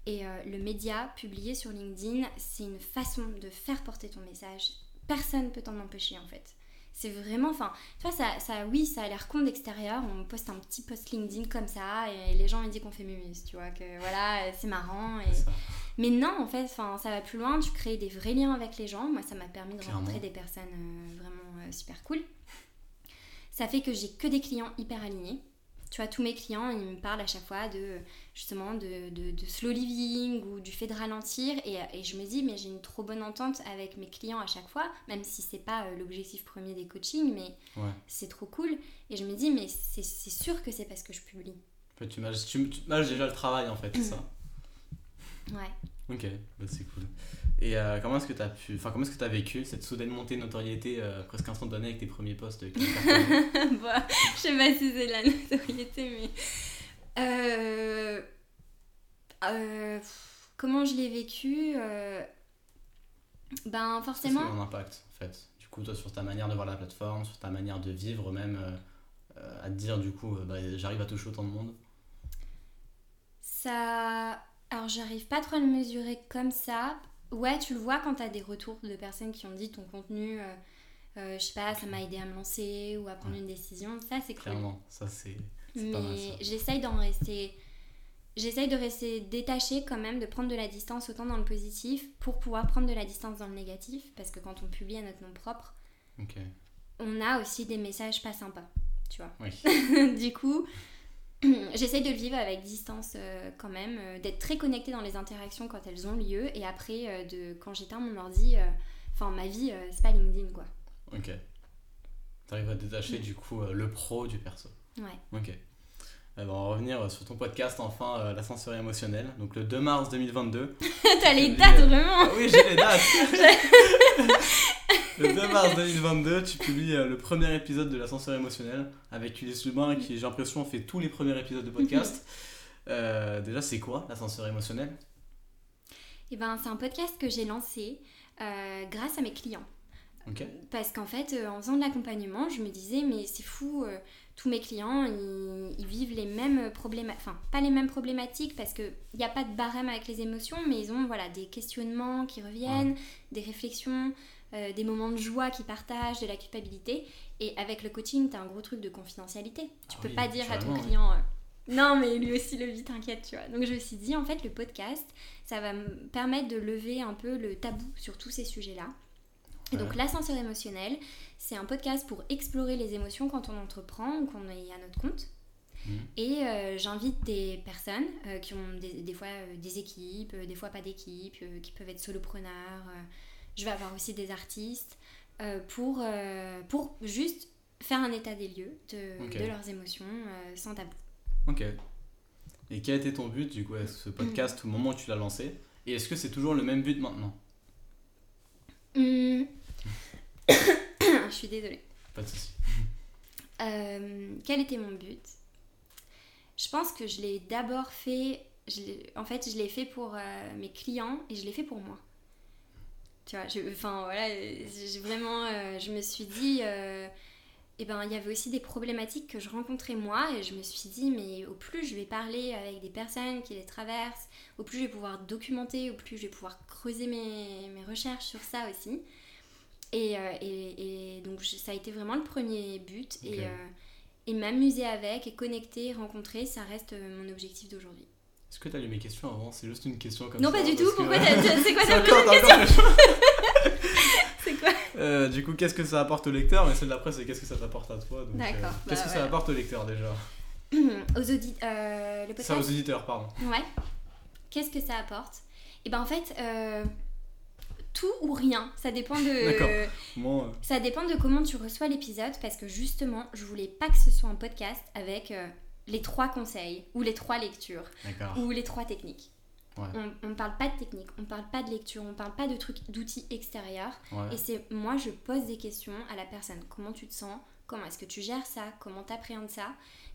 et le média publié sur LinkedIn c'est une façon de faire porter ton message. Personne peut t'en empêcher en fait. C'est vraiment, enfin, tu vois, ça, ça, oui, ça a l'air con d'extérieur. On poste un petit post LinkedIn comme ça et les gens ils disent qu'on fait mumus, tu vois, que voilà, c'est marrant. Et... C'est ça. Mais non, en fait, enfin, ça va plus loin. Tu crées des vrais liens avec les gens. Moi, ça m'a permis de Clairement. rencontrer des personnes euh, vraiment euh, super cool. ça fait que j'ai que des clients hyper alignés. Tu vois, tous mes clients, ils me parlent à chaque fois de justement de, de, de slow living ou du fait de ralentir. Et, et je me dis, mais j'ai une trop bonne entente avec mes clients à chaque fois, même si c'est pas euh, l'objectif premier des coachings, mais Ouais. c'est trop cool. Et je me dis, mais c'est sûr que c'est parce que je publie. En fait, tu m'as tu, déjà le travail en fait, c'est ça Ouais. Ok, bah, c'est cool. Et euh, comment est-ce que tu as pu, enfin comment est-ce que tu as vécu cette soudaine montée de notoriété euh, presque instantanée avec tes premiers posts euh, Bah, je sais pas si c'est la notoriété, mais. Euh, comment je l'ai vécu Ben, C'est forcément. mon impact en fait. Du coup, toi sur ta manière de voir la plateforme, sur ta manière de vivre même, à te dire du coup, bah, j'arrive à toucher autant de monde. Ça. Alors, j'arrive pas trop à le mesurer comme ça. Ouais, tu le vois quand t'as des retours de personnes qui ont dit ton contenu, euh, euh, je sais pas, ça m'a aidé à me lancer ou à prendre Ouais. une décision. Ça, c'est cool. Clairement, ça c'est Mais j'essaye d'en rester. J'essaye de rester détachée quand même, de prendre de la distance autant dans le positif pour pouvoir prendre de la distance dans le négatif. Parce que quand on publie à notre nom propre, on a aussi des messages pas sympas, tu vois. oui. du coup, j'essaye de le vivre avec distance euh, quand même, euh, d'être très connectée dans les interactions quand elles ont lieu. Et après, euh, de, quand j'éteins mon ordi, enfin ma vie, c'est pas LinkedIn quoi. Ok. T'arrives à détacher du coup le pro du perso. Ouais. Ok. Bah, on va revenir sur ton podcast enfin, l'ascenseur émotionnel. Donc le 2 mars 2022. T'as les dates vraiment Ah oui, j'ai les dates 2 mars 2022, tu publies euh, le premier épisode de l'ascenseur émotionnel avec Ulysse Lubin qui, j'ai l'impression, fait tous les premiers épisodes de podcast. Euh, déjà, c'est quoi l'ascenseur émotionnel? Et ben, c'est un podcast que j'ai lancé euh, grâce à mes clients. Ok. Parce qu'en fait, euh, en faisant de l'accompagnement, je me disais, mais c'est fou, euh, tous mes clients, ils, ils vivent les mêmes problématiques, enfin, pas les mêmes problématiques, parce qu'il n'y a pas de barème avec les émotions, mais ils ont voilà, des questionnements qui reviennent, des réflexions, euh, des moments de joie qu'ils partagent, de la culpabilité. Et avec le coaching, tu as un gros truc de confidentialité. Tu Ah peux oui, pas dire à ton client, euh, non, mais lui aussi le vit, t'inquiète, tu vois. Donc je me suis dit, en fait, le podcast, ça va me permettre de lever un peu le tabou sur tous ces sujets-là. Et donc l'ascenseur émotionnel, c'est un podcast pour explorer les émotions quand on entreprend ou qu'on est à notre compte. Mhm. Et euh, j'invite des personnes euh, qui ont des, des fois euh, des équipes, des fois pas d'équipes, euh, qui peuvent être solopreneurs. Je vais avoir aussi des artistes euh, pour, euh, pour juste faire un état des lieux de, leurs émotions euh, sans tabou. Ok. Et quel a été ton but du coup avec ce podcast au moment où tu l'as lancé? Et est-ce que c'est toujours le même but maintenant? Hum. je suis désolée. Pas de soucis. Euh, quel était mon but? Je pense que je l'ai d'abord fait. je en fait, je l'ai fait pour euh, mes clients et je l'ai fait pour moi. Tu vois, je- enfin voilà, vraiment, euh, je me suis dit, euh, eh ben, il y avait aussi des problématiques que je rencontrais moi et je me suis dit, mais au plus je vais parler avec des personnes qui les traversent, au plus je vais pouvoir documenter, au plus je vais pouvoir creuser mes, mes recherches sur ça aussi. Et, euh, et, et donc je- ça a été vraiment le premier but. Et, et m'amuser avec et connecter, rencontrer, ça reste mon objectif d'aujourd'hui. Est-ce que t'as lu mes questions avant? C'est juste une question comme Non, ça pas du tout. que- Pourquoi t'as- t'as- C'est quoi ta question. C'est quoi? Euh, du coup, qu'est-ce que ça apporte au lecteur? Mais celle d'après, c'est qu'est-ce que ça t'apporte à toi? Euh, D'accord, Qu'est-ce bah, que ça apporte au lecteur déjà? Aux auditeurs. Euh, Ça aux auditeurs, pardon. Ouais. Qu'est-ce que ça apporte? Et ben en fait, euh, tout ou rien. Ça dépend de. Moi, euh, Ça dépend de comment tu reçois l'épisode parce que justement, je voulais pas que ce soit un podcast avec les trois conseils ou les trois lectures ou les trois techniques. Ouais. On, on parle pas de technique, on parle pas de lecture, on parle pas de trucs d'outils extérieurs. Ouais. Et c'est moi, je pose des questions à la personne. Comment tu te sens? Comment est-ce que tu gères ça? Comment t'appréhendes ça?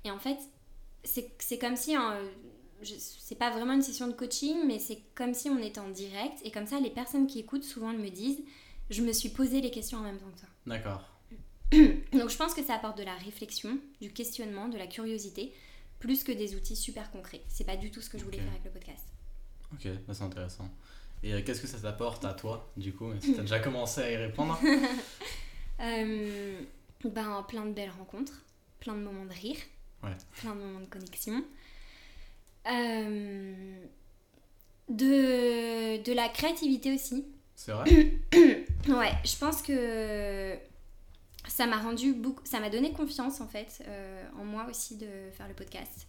Et en fait, c'est comme si, hein, c'est pas vraiment une session de coaching, mais c'est comme si on était en direct. Et comme ça, les personnes qui écoutent souvent elles me disent, je me suis posé les questions en même temps que toi. D'accord. Donc je pense que ça apporte de la réflexion, du questionnement, de la curiosité, plus que des outils super concrets. C'est pas du tout ce que je voulais faire avec le podcast. Ok, bah, c'est intéressant. Et euh, qu'est-ce que ça t'apporte à toi, du coup? Si t'as déjà commencé à y répondre? Euh, ben, plein de belles rencontres, plein de moments de rire, Ouais. plein de moments de connexion. Euh, de, de la créativité aussi. C'est vrai? Ouais, je pense que ça m'a rendu beaucoup, ça m'a donné confiance en fait euh, en moi aussi de faire le podcast.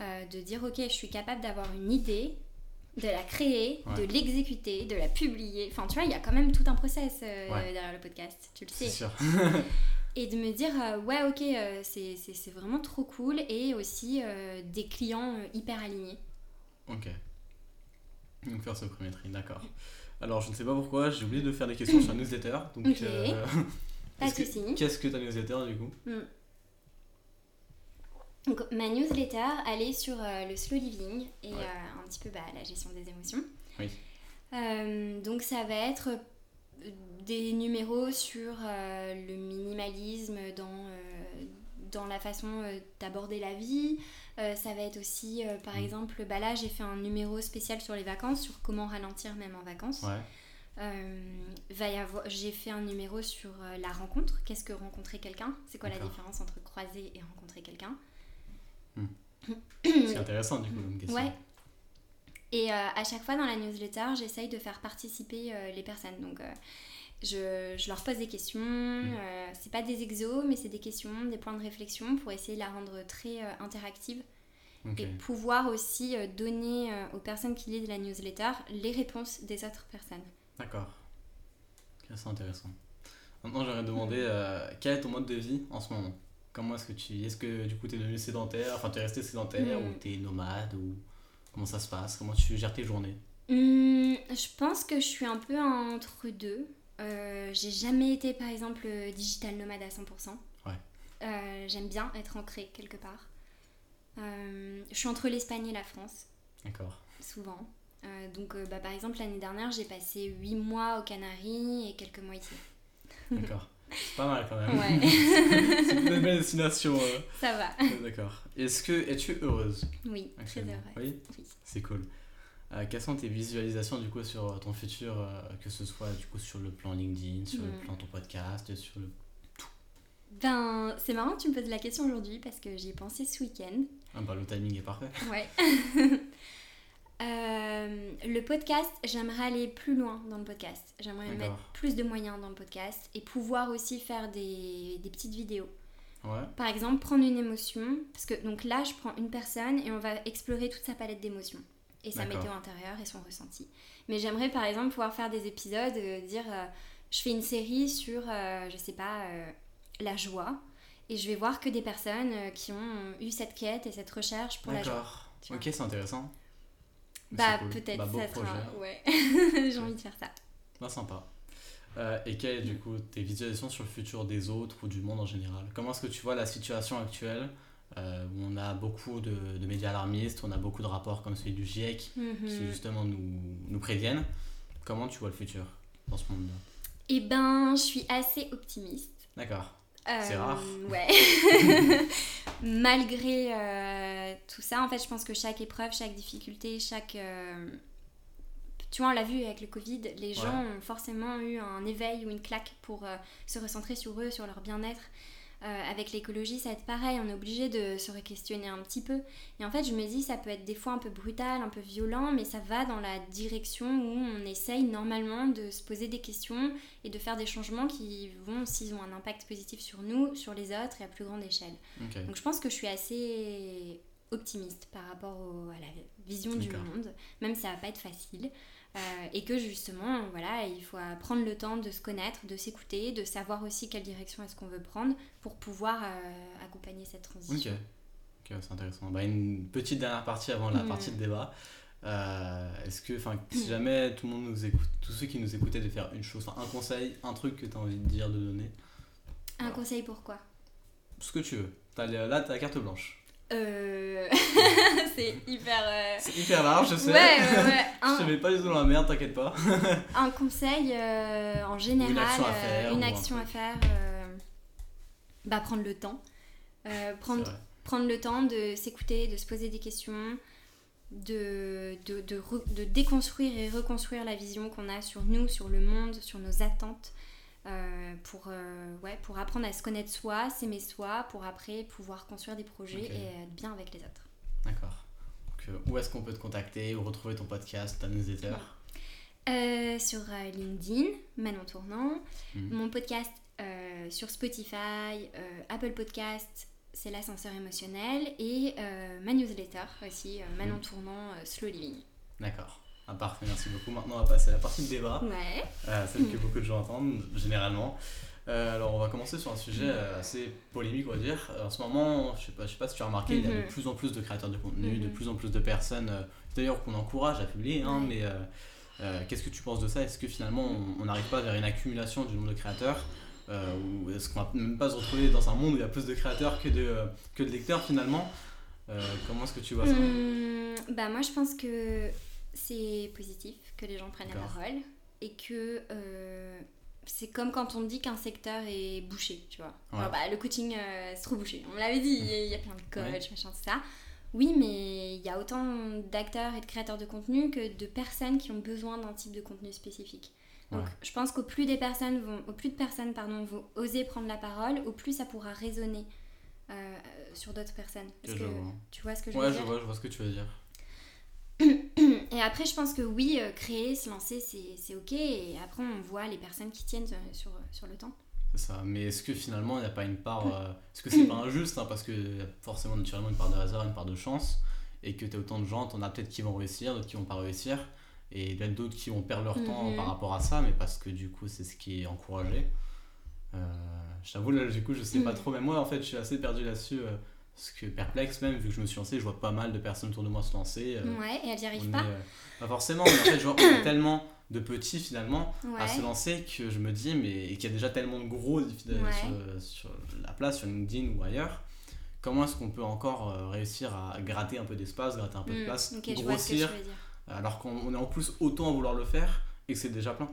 Euh, de dire ok, je suis capable d'avoir une idée, de la créer, Ouais. de l'exécuter, de la publier. Enfin, tu vois, il y a quand même tout un process euh, Ouais. derrière le podcast, tu le sais. sûr. Et de me dire euh, ouais, ok, c'est c'est- c'est vraiment trop cool et aussi des clients hyper alignés. ok. Donc faire ce premier tri, d'accord. Alors je ne sais pas pourquoi, j'ai oublié de faire des questions sur la newsletter. Donc. Pas de. Qu'est-ce que ta newsletter du coup Donc, ma newsletter, elle est sur euh, le slow living et Ouais. euh, un petit peu bah, la gestion des émotions. Oui. Euh, donc, ça va être des numéros sur le minimalisme dans, dans la façon d'aborder la vie. Ça va être aussi, par Mm. exemple, bah là, j'ai fait un numéro spécial sur les vacances, sur comment ralentir même en vacances. Ouais. Euh, va y avoir, j'ai fait un numéro sur euh, la rencontre. Qu'est-ce que rencontrer quelqu'un? C'est quoi la différence entre croiser et rencontrer quelqu'un? C'est intéressant du coup comme question. Ouais. Et euh, à chaque fois dans la newsletter, j'essaye de faire participer euh, les personnes. Donc, euh, je, je leur pose des questions. euh, c'est pas des exos, mais c'est des questions, des points de réflexion pour essayer de la rendre très interactive et pouvoir aussi donner aux personnes qui lisent la newsletter les réponses des autres personnes. D'accord. Ok, c'est intéressant. Maintenant, j'aurais demandé euh, quel est ton mode de vie en ce moment? Comment est-ce que tu Est-ce que du coup tu es devenu sédentaire? Enfin, tu es resté sédentaire Mm. ou tu es nomade ou comment ça se passe? Comment tu gères tes journées? Hum, je pense que je suis un peu entre deux. Euh, j'ai jamais été par exemple digital nomade à 100%. Ouais. Euh, J'aime bien être ancrée quelque part. Euh, je suis entre l'Espagne et la France, D'accord. souvent. Euh, donc euh, bah, par exemple l'année dernière j'ai passé 8 mois aux Canaries et quelques mois ici. D'accord. C'est pas mal quand même. Ouais, c'est une belle destination. euh. ça va. D'accord. Est-ce que es-tu heureuse? Oui, très heureuse. Oui. Oui. C'est cool. Euh, quelles sont tes visualisations du coup sur ton futur, euh, que ce soit du coup sur le plan LinkedIn, sur le Mm. plan ton podcast, sur le Ben c'est marrant que tu me poses la question aujourd'hui parce que j'y ai pensé ce week-end. ah bah le timing est parfait. Ouais. Euh, le podcast, j'aimerais aller plus loin dans le podcast. J'aimerais mettre plus de moyens dans le podcast et pouvoir aussi faire des, des petites vidéos. Ouais. Par exemple, prendre une émotion, parce que donc là, je prends une personne et on va explorer toute sa palette d'émotions et sa météo intérieure et son ressenti. Mais j'aimerais par exemple pouvoir faire des épisodes, euh, dire euh, je fais une série sur, je sais pas, la joie et je vais voir que des personnes qui ont eu cette quête et cette recherche pour la joie. D'accord. Ok, c'est intéressant. Bah cool. peut-être Bah, ça projet. sera. Ouais. J'ai envie de faire ça. Bah, sympa. Euh, et quelles est du coup tes visualisations sur le futur des autres ou du monde en général? Comment est-ce que tu vois la situation actuelle euh, où on a beaucoup de, de médias alarmistes, on a beaucoup de rapports comme celui du GIEC qui Mhm. justement nous, nous préviennent? Comment tu vois le futur dans ce monde-là? Eh ben, je suis assez optimiste. D'accord. C'est rare. Ouais. Malgré euh, tout ça, en fait, je pense que chaque épreuve, chaque difficulté, chaque. euh, Tu vois, on l'a vu avec le Covid, les gens ont forcément eu un éveil ou une claque pour euh, se recentrer sur eux, sur leur bien-être. Euh, avec l'écologie, ça va être pareil, on est obligé de se questionner un petit peu. Et en fait, je me dis, ça peut être des fois un peu brutal, un peu violent, mais ça va dans la direction où on essaye normalement de se poser des questions et de faire des changements qui vont, s'ils ont un impact positif sur nous, sur les autres et à plus grande échelle. Donc je pense que je suis assez optimiste par rapport au- à la vision du monde, même si ça va pas être facile. Euh, et que justement, voilà, il faut prendre le temps de se connaître, de s'écouter, de savoir aussi quelle direction est-ce qu'on veut prendre pour pouvoir euh, accompagner cette transition. Ok, c'est intéressant. Bah, une petite dernière partie avant la Mm. partie de débat. Euh, Est-ce que, enfin, si jamais tout le monde nous écoute, tous ceux qui nous écoutaient de faire une chose, un conseil, un truc que tu as envie de dire, de donner, Un Voilà. conseil pourquoi ce que tu veux. Là, t'as la carte blanche. Euh... C'est hyper... euh, C'est hyper large, je sais. Ouais, ouais, ouais. je te mets pas du tout dans la merde, t'inquiète pas. un conseil euh, en général, action à faire, une action à faire, bah, prendre le temps. Prendre, prendre le temps de s'écouter, de se poser des questions, de, de, de, re- de déconstruire et reconstruire la vision qu'on a sur nous, sur le monde, sur nos attentes, euh, pour, euh, ouais, pour apprendre à se connaître soi, s'aimer soi, pour après pouvoir construire des projets et être bien avec les autres. D'accord. Euh, où est-ce qu'on peut te contacter ou retrouver ton podcast, ta newsletter? Sur LinkedIn, Manon Tournant, Mhm. mon podcast sur Spotify, Apple Podcast, c'est l'ascenseur émotionnel, et ma newsletter aussi, Manon Mm. Tournant, Slow Living. D'accord. Ah, parfait, merci beaucoup. Maintenant, on va passer à la partie de débat. Ouais. Euh, celle que beaucoup de gens entendent généralement. Euh, alors on va commencer sur un sujet euh, assez polémique on va dire. En ce moment, je sais pas, je sais pas si tu as remarqué, il y a de Mhm. plus en plus de créateurs de contenu, de Mhm. plus en plus de personnes, euh, d'ailleurs qu'on encourage à publier, hein, Ouais. mais qu'est-ce que tu penses de ça? Est-ce que finalement on n'arrive pas vers une accumulation du nombre de créateurs Ou est-ce qu'on va même pas se retrouver dans un monde où il y a plus de créateurs que de, que de lecteurs finalement? Comment est-ce que tu vois ça? Hum, bah moi je pense que c'est positif que les gens prennent la parole et que euh, c'est comme quand on dit qu'un secteur est bouché, tu vois. Bah, le coaching euh, c'est trop bouché. On me l'avait dit, il y a- plein de coachs, Ouais. machin, tout ça. Oui, mais il y a autant d'acteurs et de créateurs de contenu que de personnes qui ont besoin d'un type de contenu spécifique. Donc Ouais. je pense qu'au plus des personnes vont, au plus de personnes pardon, vont oser prendre la parole, au plus ça pourra résonner euh, sur d'autres personnes. Parce Que je tu vois ce que je veux je dire? vois, je vois ce que tu veux dire. et après, je pense que oui, euh, créer, se lancer, c'est ok. Et après, on voit les personnes qui tiennent euh, sur, sur le temps. C'est ça. Mais est-ce que finalement, il n'y a pas une part. euh, Est-ce que c'est pas injuste hein, Parce qu'il y a forcément, naturellement, une part de hasard, une part de chance. Et que tu as autant de gens, t'en as peut-être qui vont réussir, d'autres qui vont pas réussir. Et peut-être d'autres qui vont perdre leur temps Mhm. par rapport à ça, mais parce que du coup, c'est ce qui est encouragé. Euh, je t'avoue, là, du coup, je sais pas Mhm. trop. Même moi, en fait, je suis assez perdu là-dessus. euh, parce que perplexe, même, vu que je me suis lancé, je vois pas mal de personnes autour de moi se lancer. euh, ouais, et elles n'y arrivent est, pas. euh, pas forcément, mais en fait, je vois, tellement de petits finalement à se lancer que je me dis, mais qu'il y a déjà tellement de gros Ouais. sur, sur la place, sur LinkedIn ou ailleurs, comment est-ce qu'on peut encore euh, réussir à gratter un peu d'espace, gratter un peu de Hmm, place, que grossir, alors qu'on on est en plus autant à vouloir le faire et que c'est déjà plein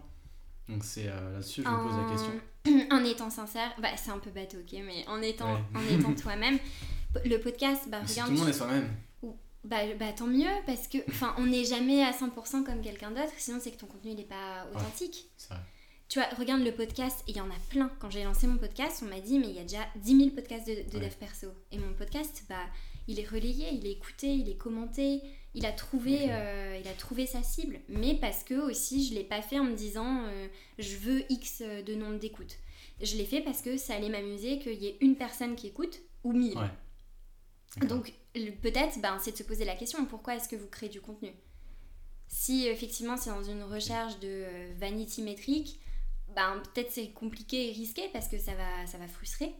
Donc c'est euh, là-dessus je me pose la question. En étant sincère, bah, c'est un peu bateau, ok, mais en étant, Ouais. en étant toi-même, le podcast, bah si regarde, tout le monde est soi-même, bah, bah tant mieux, parce que enfin, on n'est jamais à 100% comme quelqu'un d'autre, sinon c'est que ton contenu n'est pas authentique. c'est vrai. Tu vois, regarde le podcast, et il y en a plein. Quand j'ai lancé mon podcast, on m'a dit, mais il y a déjà 10 000 podcasts de, de Ouais. dev perso. Et mon podcast, bah, il est relayé, il est écouté, il est commenté, il a trouvé, euh, il a trouvé sa cible. Mais parce que aussi, je l'ai pas fait en me disant, euh, je veux X de nombre d'écoutes. Je l'ai fait parce que ça allait m'amuser qu'il y ait une personne qui écoute ou 1000. Ouais. Donc peut-être, ben, c'est de se poser la question, pourquoi est-ce que vous créez du contenu? Si effectivement c'est dans une recherche de euh, vanity métrique, ben, peut-être c'est compliqué et risqué parce que ça va, ça va frustrer.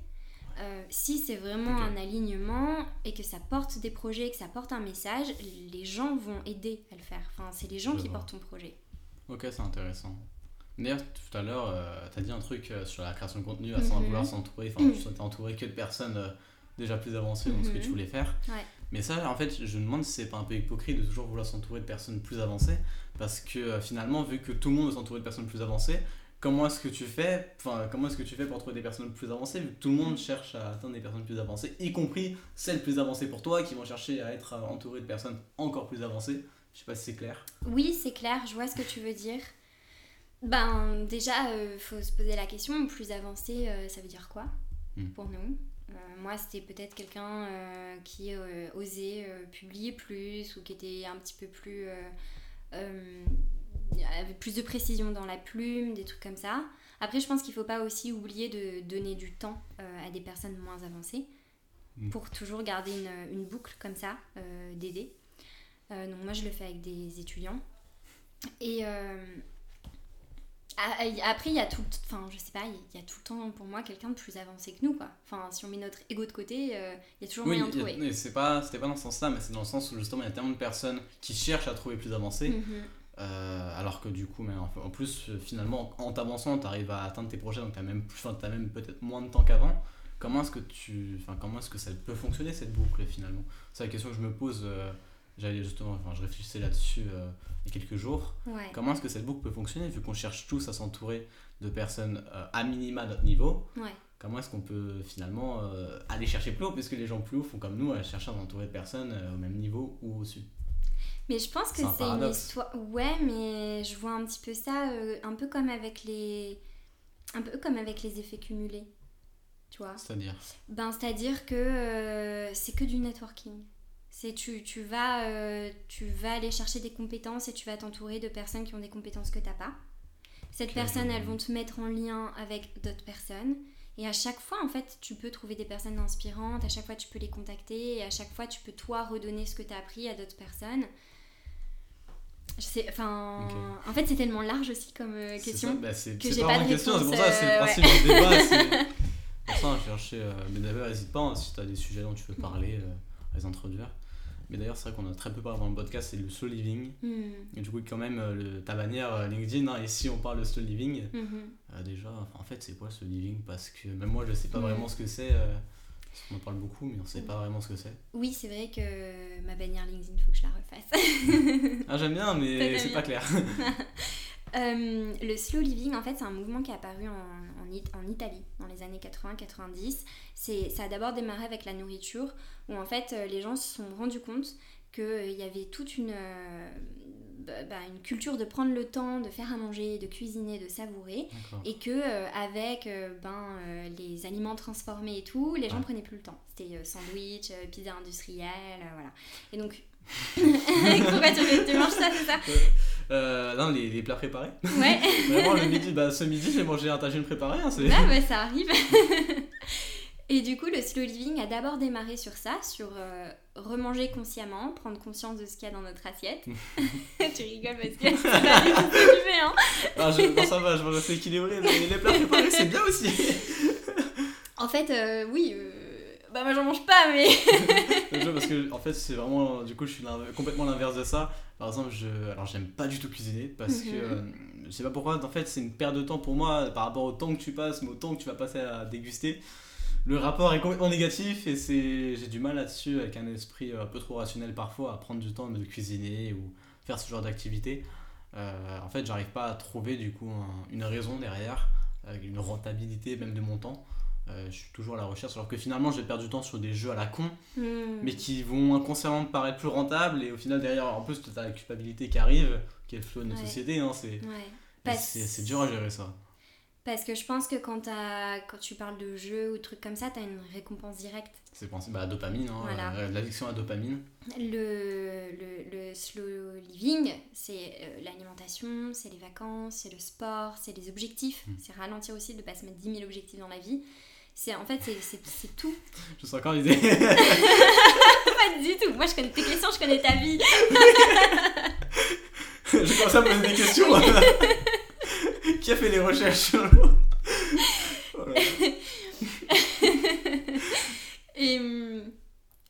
Euh, si c'est vraiment un alignement et que ça porte des projets, que ça porte un message, les gens vont aider à le faire. Enfin, c'est les gens Je qui vois. portent ton projet. Ok, c'est intéressant. D'ailleurs, tout à l'heure, tu as dit un truc euh, sur la création de contenu, à sans Mhm. vouloir s'entourer. Enfin, tu t'es entouré que de personnes euh, déjà plus avancées dans ce que Mhm. tu voulais faire. Ouais. Mais ça, en fait, je me demande si c'est pas un peu hypocrite de toujours vouloir s'entourer de personnes plus avancées. Parce que euh, finalement, vu que tout le monde veut s'entourer de personnes plus avancées, comment est-ce que tu fais Enfin, comment est-ce que tu fais pour trouver des personnes plus avancées Vu que tout le monde cherche à atteindre des personnes plus avancées, y compris celles plus avancées pour toi, qui vont chercher à être euh, entourées de personnes encore plus avancées? Je sais pas si c'est clair. Oui, c'est clair, je vois ce que tu veux dire. Ben, déjà, euh, faut se poser la question, plus avancé, euh, ça veut dire quoi? Hmm. pour nous Moi, c'était peut-être quelqu'un euh, qui euh, osait euh, publier plus ou qui était un petit peu plus. euh, euh, avait plus de précision dans la plume, des trucs comme ça. Après, je pense qu'il faut pas aussi oublier de donner du temps euh, à des personnes moins avancées Hmm. pour toujours garder une, une boucle comme ça euh, d'aider. Euh, donc moi je le fais avec des étudiants. Et euh, après il y a tout, le t- enfin je sais pas, il y a tout le temps pour moi quelqu'un de plus avancé que nous quoi. Enfin si on met notre ego de côté, euh, il y a toujours Oui, moyen de trouver. mais c'est pas, c'était pas dans ce sens-là, mais c'est dans le sens où justement il y a tellement de personnes qui cherchent à trouver plus avancé, Mhm. euh, alors que du coup, mais en, en plus, euh, finalement, en t'avançant, tu arrives à atteindre tes projets, donc tu as même, t'as même peut-être moins de temps qu'avant. Comment est-ce que tu, enfin, comment est-ce que ça peut fonctionner cette boucle finalement? C'est la question que je me pose. euh, J'allais justement, enfin, je réfléchissais là-dessus euh, il y a quelques jours. Ouais. Comment est-ce que cette boucle peut fonctionner vu qu'on cherche tous à s'entourer de personnes euh, à minima à notre niveau? Ouais. Comment est-ce qu'on peut finalement euh, aller chercher plus haut? Puisque les gens plus hauts font comme nous à chercher à s'entourer de personnes au même niveau ou au-dessus Mais je pense que C'est un c'est une histoire. Ouais, mais je vois un petit peu ça, un peu comme avec les, un peu comme avec les effets cumulés, tu vois? C'est-à-dire? Ben, c'est-à-dire que c'est que du networking. C'est tu, tu, vas, euh, tu vas aller chercher des compétences et tu vas t'entourer de personnes qui ont des compétences que t'as pas. Cette Ok, personne, elles vont te mettre en lien avec d'autres personnes. Et à chaque fois, en fait, tu peux trouver des personnes inspirantes, à chaque fois, tu peux les contacter, et à chaque fois, tu peux, toi, redonner ce que tu as appris à d'autres personnes. Je sais, enfin, en fait, c'est tellement large aussi comme euh, question. bah, c'est que j'ai pas pas de question, c'est pour ça, c'est le euh, principe du débat. c'est pour ça, chercher. euh, mais d'ailleurs, n'hésite pas hein, si tu as des sujets dont tu veux parler, euh, à les introduire. Mais d'ailleurs, c'est vrai qu'on a très peu parlé dans le podcast, c'est le slow living. Hmm, Et du coup, quand même, euh, le, ta bannière euh, LinkedIn, hein, et si on parle de slow living, mhm. euh, déjà, en fait, c'est quoi ce living? Parce que même moi, je sais pas Mm. vraiment ce que c'est. euh, parce qu'on en parle beaucoup, mais on sait Mm. pas vraiment ce que c'est. Oui, c'est vrai que ma bannière LinkedIn, il faut que je la refasse. Ah, j'aime bien, mais c'est pas clair. Euh, le slow living, en fait, c'est un mouvement qui est apparu en, en, It- en Italie dans les années 80-90. C'est- Ça a d'abord démarré avec la nourriture, où en fait, euh, les gens se sont rendus compte qu'il y avait toute une, euh, bah, bah, une culture de prendre le temps de faire à manger, de cuisiner, de savourer, et que euh, avec euh, ben, euh, les aliments transformés et tout, les gens Ouais. prenaient plus le temps. C'était euh, sandwich, euh, pizza industrielle, euh, voilà. Et donc, pourquoi tu, tu manges ça, c'est ça? Euh, non, les, les plats préparés. Ouais. Vraiment, le midi, bah, ce midi, j'ai mangé un tagine préparé. Hein, c'est... Ouais, bah, ça arrive. Et du coup, le slow living a d'abord démarré sur ça, sur euh, remanger consciemment, prendre conscience de ce qu'il y a dans notre assiette. tu rigoles parce que c'est pas du tout hein. Ah, je, non, ça va, je vais rester équilibré. mais les plats préparés, c'est bien aussi. En fait, euh, oui, euh, bah moi j'en mange pas, mais. Parce que, en fait, c'est vraiment. Du coup, je suis complètement l'inverse de ça. Par exemple, je, alors j'aime pas du tout cuisiner parce que. Mhm. euh, je sais pas pourquoi, en fait, c'est une perte de temps pour moi par rapport au temps que tu passes, mais au temps que tu vas passer à déguster. Le rapport est complètement négatif et c'est j'ai du mal là-dessus avec un esprit euh, un peu trop rationnel parfois à prendre du temps de cuisiner ou faire ce genre d'activité. Euh, en fait, j'arrive pas à trouver du coup un- une raison derrière, une rentabilité même de mon temps. Euh, je suis toujours à la recherche, alors que finalement, je vais perdre du temps sur des jeux à la con, Hmm. mais qui vont inconsciemment me paraître plus rentables et au final derrière, en plus, tu as la culpabilité qui arrive, qui est le flot de notre Ouais. société. Hein, c'est Ouais. dur à gérer ça. Parce que je pense que quand, tu parles de jeux ou de trucs comme ça, t'as une récompense directe. C'est pensé bah, à la dopamine, hein, Voilà. euh, l'addiction à la dopamine. Le, le, le slow living, c'est euh, l'alimentation, c'est les vacances, c'est le sport, c'est les objectifs. Mm. C'est ralentir aussi de ne pas se mettre 10 000 objectifs dans la vie. C'est en fait, c'est- tout. Je sens encore l'idée. Pas du tout. Moi, je connais tes questions, je connais ta vie. J'ai commencé à me poser des questions. qui a fait les recherches Voilà. Et hum,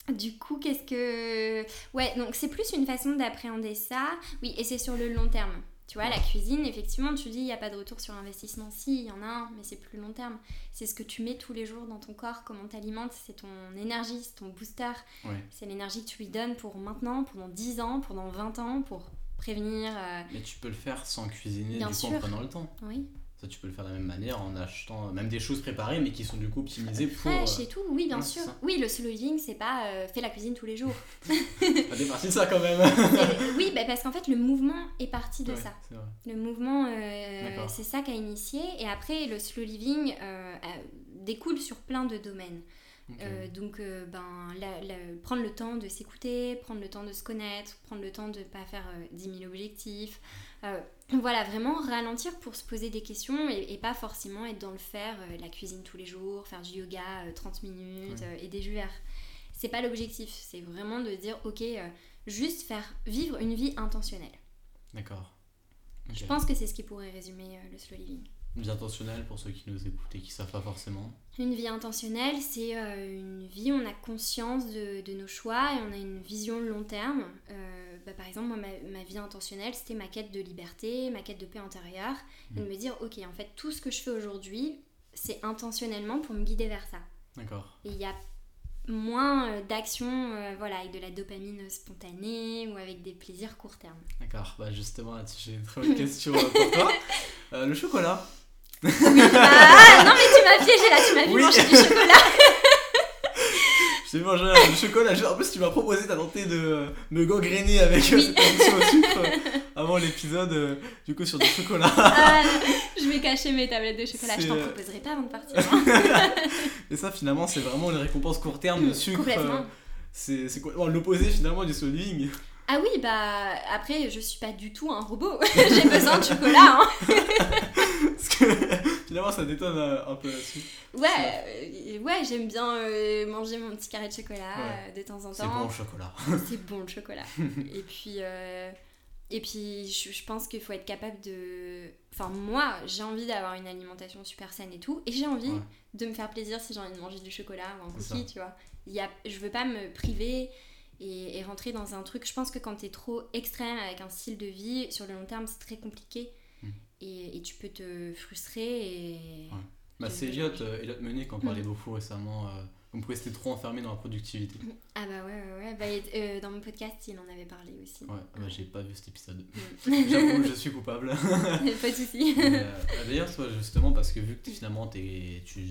du coup, qu'est-ce que... Ouais, donc c'est plus une façon d'appréhender ça. Oui, et c'est sur le long terme. Tu vois, la cuisine, effectivement, tu dis, il n'y a pas de retour sur investissement. Si, il y en a un, mais c'est plus long terme. C'est ce que tu mets tous les jours dans ton corps, comment t'alimentes, c'est ton énergie, c'est ton booster. Ouais. C'est l'énergie que tu lui donnes pour maintenant, pendant 10 ans, pendant 20 ans, pour prévenir... euh, Mais tu peux le faire sans cuisiner, Bien du coup, sûr. en prenant le temps. Oui, Ça, tu peux le faire de la même manière en achetant euh, même des choses préparées, mais qui sont du coup optimisées pour. fraîche euh, et tout, oui, bien sûr. Oui, le slow living, c'est pas euh, fais la cuisine tous les jours. Ça fait partie de ça quand même. Oui, bah, parce qu'en fait, le mouvement est parti de Ouais, ça. Le mouvement, euh, c'est ça qui a initié. Et après, le slow living euh, découle sur plein de domaines. Euh, donc, euh, ben, la- la- prendre le temps de s'écouter, prendre le temps de se connaître, prendre le temps de ne pas faire euh, 10 000 objectifs. Euh, voilà, vraiment ralentir pour se poser des questions et, et pas forcément être dans le faire, la cuisine tous les jours, faire du yoga euh, 30 minutes Ouais. et des jus verts. C'est pas l'objectif, c'est vraiment de dire, ok, juste faire vivre une vie intentionnelle. D'accord. Je pense que c'est ce qui pourrait résumer le slow living. Une vie intentionnelle pour ceux qui nous écoutent et qui savent pas forcément. Une vie intentionnelle, c'est euh, une vie où on a conscience de, de nos choix et on a une vision long terme. Euh, bah, par exemple, moi, ma, ma vie intentionnelle, c'était ma quête de liberté, ma quête de paix intérieure. Et de me dire, ok, en fait, tout ce que je fais aujourd'hui, c'est intentionnellement pour me guider vers ça. D'accord. Et il y a moins euh, d'action euh, voilà, avec de la dopamine spontanée ou avec des plaisirs court terme. D'accord. Bah justement, là-dessus, j'ai une très bonne question pour toi. Euh, le chocolat. Ah non, mais tu m'as piégé là, tu m'as vu Oui. manger du chocolat. J'ai mangé du chocolat. En plus, tu m'as proposé, t'as tenté de me gangréner avec Oui. cette addiction au sucre euh, avant l'épisode, euh, du coup, sur du chocolat. Ah, je vais cacher mes tablettes de chocolat, je t'en euh, proposerai pas avant de partir. hein. Et ça, finalement, c'est vraiment une récompense court terme de sucre. Complètement. c'est complètement l'opposé finalement du slow living. Ah oui, bah après, je suis pas du tout un robot. J'ai besoin de chocolat. Hein. Parce que finalement, ça détonne euh, un peu là-dessus. Ouais, euh, ouais j'aime bien euh, manger mon petit carré de chocolat Ouais. euh, de temps en temps. C'est bon le chocolat. C'est bon le chocolat. et puis, et puis je, je pense qu'il faut être capable de. Enfin, moi, j'ai envie d'avoir une alimentation super saine et tout. Et j'ai envie Ouais. de me faire plaisir si j'ai envie de manger du chocolat ou un cookie, tu vois. Y a, je veux pas me priver et, et rentrer dans un truc. Je pense que quand t'es trop extrême avec un style de vie, sur le long terme, c'est très compliqué. Mm. Et, et tu peux te frustrer et. Ouais. Bah, c'est Elliot, euh, Elliot Meunier qui en parlait beaucoup récemment. Euh, comme quoi c'était trop enfermé dans la productivité. Ah bah ouais, ouais, ouais. Bah, euh, dans mon podcast, il en avait parlé aussi. Ouais, bah, j'ai pas vu cet épisode. Mm. J'avoue, je suis coupable. pas de soucis. Euh, bah, D'ailleurs, toi, justement, parce que vu que finalement t'es- tu,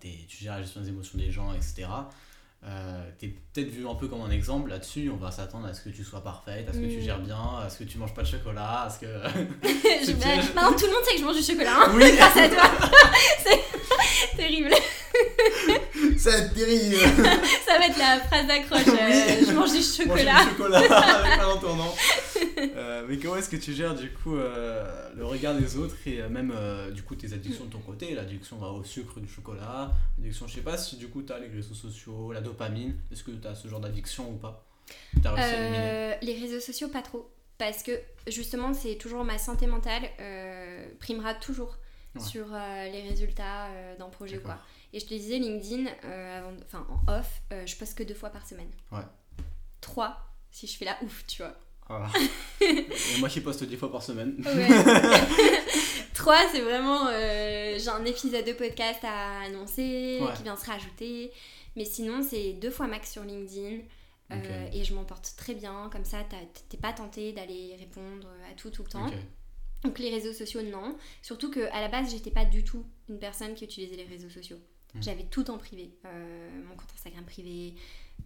t'es- tu gères la gestion des émotions des gens, etc., euh, t'es peut-être vu un peu comme un exemple là-dessus. On va s'attendre à ce que tu sois parfaite, à ce que tu Mm. gères bien, à ce que tu manges pas de chocolat, à ce que. Je- tout le monde sait que je mange du chocolat. hein, Oui. grâce à toi. C'est terrible. C'est terrible Ça va être la phrase d'accroche. euh, Oui. je mange du chocolat. du chocolat avec un tournant. Euh, mais comment est-ce que tu gères du coup euh, le regard des autres et euh, même du coup tes addictions de ton côté, l'addiction bah, au sucre du chocolat, l'addiction je sais pas si du coup tu as les réseaux sociaux, la dopamine, est-ce que tu as ce genre d'addiction ou pas? Réussi à les réseaux sociaux, pas trop. Parce que justement, c'est toujours ma santé mentale primera toujours Ouais. sur les résultats d'un projet ou quoi. Et je te disais, LinkedIn, euh, avant enfin en off, euh, je poste que deux fois par semaine. Ouais. Trois, si je fais la ouf, tu vois. Voilà. et moi qui poste 10 fois par semaine. Ouais. Trois, c'est vraiment. euh, j'ai un épisode de podcast à annoncer Ouais. qui vient se rajouter. Mais sinon, c'est deux fois max sur LinkedIn. euh, et je m'en porte très bien. Comme ça, t'es pas tenté d'aller répondre à tout tout le temps. Donc les réseaux sociaux, non. Surtout que à la base, j'étais pas du tout une personne qui utilisait les réseaux sociaux. Mm. J'avais tout en privé. Euh, mon compte Instagram privé.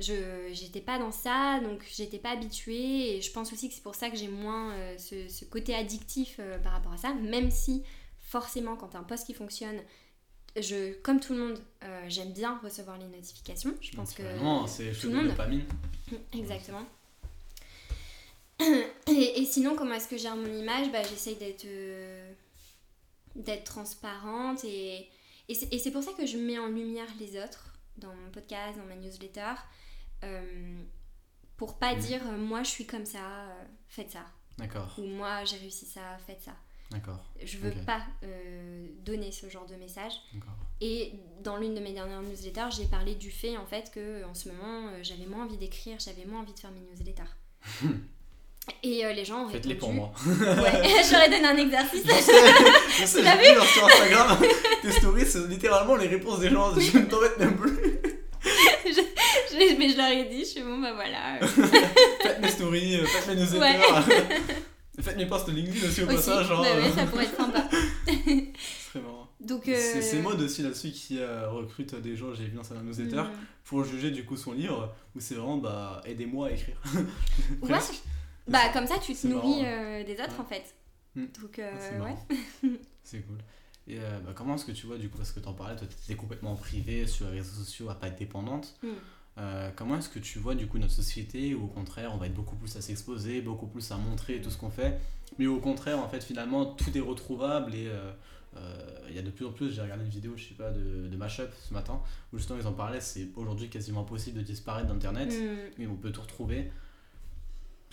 Je j'étais pas dans ça, donc j'étais pas habituée. Et je pense aussi que c'est pour ça que j'ai moins euh, ce, ce côté addictif euh, par rapport à ça. Même si forcément, quand t'as un post qui fonctionne, je, comme tout le monde, j'aime bien recevoir les notifications. Je pense que Vraiment, c'est tout le de monde. dopamine. Exactement. Et, et sinon, comment est-ce que gère mon image? Bah, J'essaye d'être d'être transparente et, et c'est pour ça que je mets en lumière les autres dans mon podcast, dans ma newsletter, euh, pour pas Mhm. dire euh, moi je suis comme ça, euh, faites ça, D'accord, ou moi j'ai réussi ça, faites ça. d'accord, Je veux pas euh, donner ce genre de message. Et dans l'une de mes dernières newsletters, j'ai parlé du fait en fait que en ce moment, j'avais moins envie d'écrire, j'avais moins envie de faire mes newsletters. Et euh, les gens ont Faites-les pour moi. Ouais, j'aurais donné un exercice. Je sais, je sais, j'ai vu sur Instagram, tes stories, c'est littéralement les réponses des gens. Je ne t'embête même plus. Je- mais je leur ai dit, je suis bon, bah voilà. Faites mes stories, euh, faites mes newsletters. Faites mes posts LinkedIn aussi au aussi. passage. Genre, Bah ouais, ça pourrait être sympa. ce serait marrant. Donc, euh... C'est c'est Maud aussi là-dessus qui euh, recrute des gens, j'ai vu dans sa newsletter, hmm. pour juger du coup son livre, où c'est vraiment bah aidez-moi à écrire. Ouais. Bah, comme ça, tu te nourris marrant. euh, des autres Ouais. en fait. Hmm. Donc, euh, C'est ouais. C'est cool. Et euh, bah, comment est-ce que tu vois, du coup, parce que t'en parlais, toi t'étais complètement privée sur les réseaux sociaux, à pas être dépendante. Hmm. Euh, comment est-ce que tu vois, du coup, notre société où au contraire, on va être beaucoup plus à s'exposer, beaucoup plus à montrer tout ce qu'on fait, mais au contraire, en fait, finalement, tout est retrouvable et euh, euh, il y a de plus en plus, j'ai regardé une vidéo, je sais pas, de, de Mashup ce matin, où justement ils en parlaient, c'est aujourd'hui quasiment impossible de disparaître d'Internet, Hmm. mais on peut tout retrouver.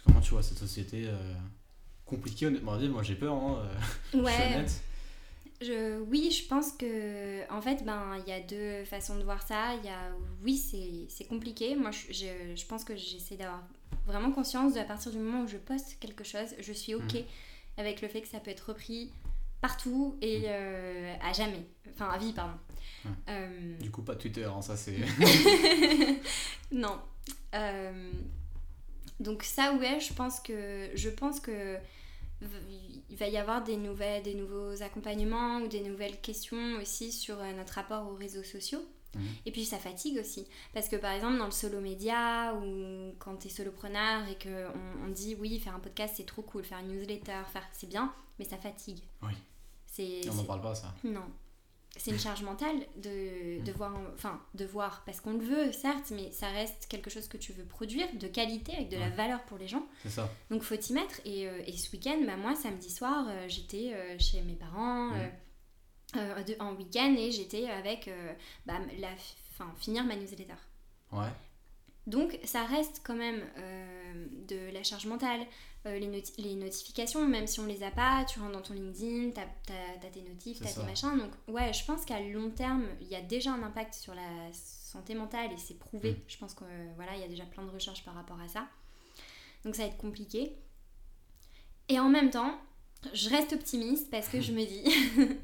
Comment tu vois cette société euh, compliquée, honnêtement, moi j'ai peur, hein, euh, je suis honnête. Je, oui, je pense que en fait, ben, il y a deux façons de voir ça. Il y a, oui, c'est compliqué. Moi, je, je, je pense que j'essaie d'avoir vraiment conscience de à partir du moment où je poste quelque chose, je suis ok Mhm. avec le fait que ça peut être repris partout et Mhm. euh, à jamais, enfin à vie, pardon. Euh, Du coup, pas Twitter, hein, ça c'est. non. Euh, donc ça, ouais, je pense que je pense que il va y avoir des nouvelles, des nouveaux accompagnements ou des nouvelles questions aussi sur euh, notre rapport aux réseaux sociaux. Mhm. Et puis ça fatigue aussi. Parce que par exemple, dans le solo média ou quand tu es solopreneur et qu'on on dit oui, faire un podcast c'est trop cool, faire une newsletter, faire c'est bien, mais ça fatigue. Oui. On n'en parle pas, ça. Non. C'est une charge mentale de, de, voir, enfin, de voir, parce qu'on le veut, certes, mais ça reste quelque chose que tu veux produire de qualité, avec de la valeur pour les gens. C'est ça. Donc, faut y mettre. Et, euh, et ce week-end, bah, moi, samedi soir, euh, j'étais euh, chez mes parents de, en week-end et j'étais avec, bah, la, fin, finir ma newsletter. Ouais. Donc, ça reste quand même de la charge mentale. Euh, les, les, notifications, même si on les a pas, tu rentres dans ton LinkedIn, tu as, tes notifs, tu as tes machins. Donc, ouais, je pense qu'à long terme, il y a déjà un impact sur la santé mentale et c'est prouvé. Mm. Je pense qu'il voilà, y a déjà plein de recherches par rapport à ça. Donc, ça va être compliqué. Et en même temps, je reste optimiste parce que je me dis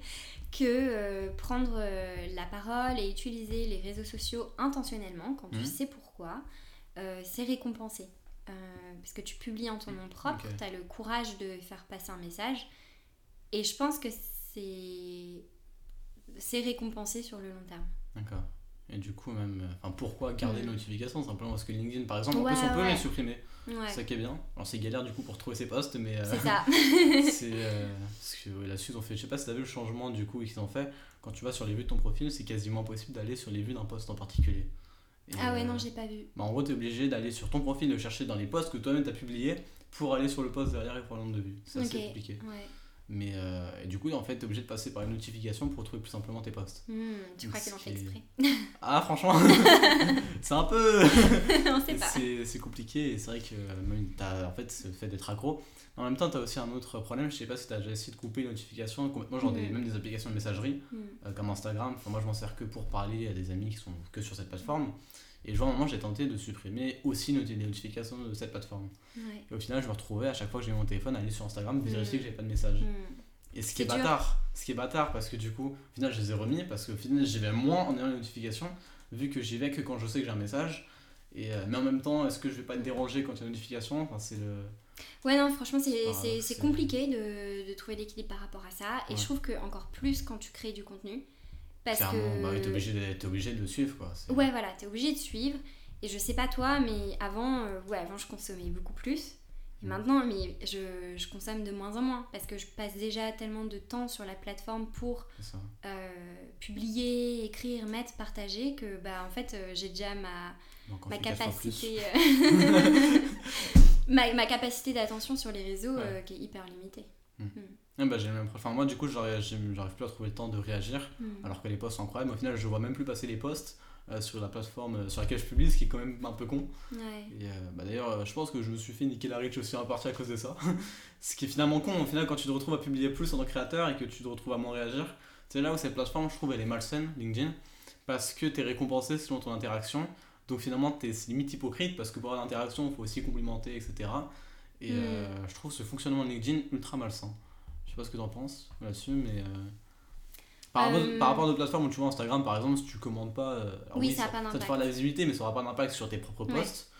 que euh, prendre euh, la parole et utiliser les réseaux sociaux intentionnellement, quand tu mm. sais pourquoi, c'est récompensé. Euh, parce que tu publies en ton nom propre, tu as le courage de faire passer un message. Et je pense que c'est c'est récompensé sur le long terme. D'accord. Et du coup, même, euh, enfin, pourquoi garder les mm. notifications Simplement parce que LinkedIn, par exemple, en plus, on peut les supprimer. C'est ça qui est bien. Alors, c'est galère du coup pour trouver ses posts, mais. Euh, c'est ça. c'est. parce que là-dessus, ils ont fait. Je sais pas si t'as vu le changement du coup qu'ils ont fait. Quand tu vas sur les vues de ton profil, c'est quasiment impossible d'aller sur les vues d'un post en particulier ah ouais, non, euh, j'ai pas vu. Bah, en gros, tu es obligé d'aller sur ton profil, de chercher dans les posts que toi-même tu as publiés pour aller sur le post derrière et pour le nombre de vues. C'est assez compliqué. Mais euh, et du coup, en fait, tu es obligé de passer par une notification pour trouver plus simplement tes posts. Hmm, tu crois qu'elle en fait exprès Ah, franchement, c'est un peu. On sait pas. C'est compliqué et c'est vrai que même as, en fait, ce fait d'être accro. En même temps, tu as aussi un autre problème. Je sais pas si tu as déjà essayé de couper les notifications complètement, genre des, hmm. même des applications de messagerie hmm. euh, comme Instagram. Enfin, moi, je m'en sers que pour parler à des amis qui sont que sur cette plateforme. Et je vois, à un moment, j'ai tenté de supprimer aussi les notifications de cette plateforme. Et au final, je me retrouvais à chaque fois que j'ai mon téléphone à aller sur Instagram, mm. vérifier que j'avais pas de message. Mm. Et ce qui est, bâtard, ce qui est bâtard, parce que du coup, au final, je les ai remis, parce qu'au final, j'y vais moins en ayant les notifications, vu que j'y vais que quand je sais que j'ai un message. Et, euh, mais en même temps, est-ce que je vais pas être dérangé quand il y a une notification? Enfin, c'est le... Ouais, non, franchement, c'est compliqué de, de, trouver l'équilibre par rapport à ça. Et je trouve que encore plus quand tu crées du contenu, parce que... bah, t'es obligé, de, obligé de suivre quoi. Ouais, voilà, t'es obligé de suivre. Et je sais pas toi, mais avant, euh, ouais, avant je consommais beaucoup plus. Et mm. maintenant, mais je, je, consomme de moins en moins parce que je passe déjà tellement de temps sur la plateforme pour euh, publier, écrire, mettre, partager que bah en fait euh, j'ai déjà ma, ma capacité ma, ma, capacité d'attention sur les réseaux qui est hyper limitée. Mm. Mm. Ah bah, j'ai même... enfin, moi, du coup, j'arrive plus à trouver le temps de réagir, hmm. alors que les posts sont incroyables. Au final, je vois même plus passer les posts euh, sur la plateforme euh, sur laquelle je publie, ce qui est quand même un peu con. Ouais. Euh, bah, d'ailleurs, je pense que je me suis fait niquer la reach aussi en partie à cause de ça. ce qui est finalement con, au final, quand tu te retrouves à publier plus en tant que créateur et que tu te retrouves à moins réagir, c'est là où cette plateforme, je trouve, elle est malsaine, LinkedIn, parce que tu es récompensé selon ton interaction. Donc finalement, es limite hypocrite parce que pour avoir l'interaction, il faut aussi complimenter, etc. Et hmm. je trouve ce fonctionnement de LinkedIn ultra malsain sais pas ce que tu en penses là-dessus, mais. Euh, par, rapport, euh, par rapport à d'autres plateformes où tu vois Instagram par exemple, si tu commandes pas, euh, oui, ça, ça, te fera de la visibilité, mais ça aura pas d'impact sur tes propres posts.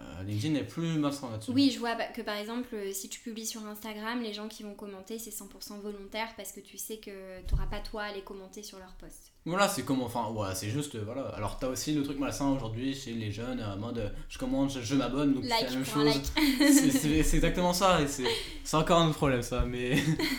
Euh, LinkedIn est plus malsain là-dessus. Oui, je vois bah, que par exemple, si tu publies sur Instagram, les gens qui vont commenter, c'est 100% volontaire parce que tu sais que tu n'auras pas toi à les commenter sur leur post. Voilà, c'est comme, enfin, voilà, c'est juste, voilà. Alors, t'as aussi le truc malsain aujourd'hui chez les jeunes, en mode je commande, je, m'abonne, donc c'est la même chose. c'est exactement ça, et c'est encore un autre problème, ça, mais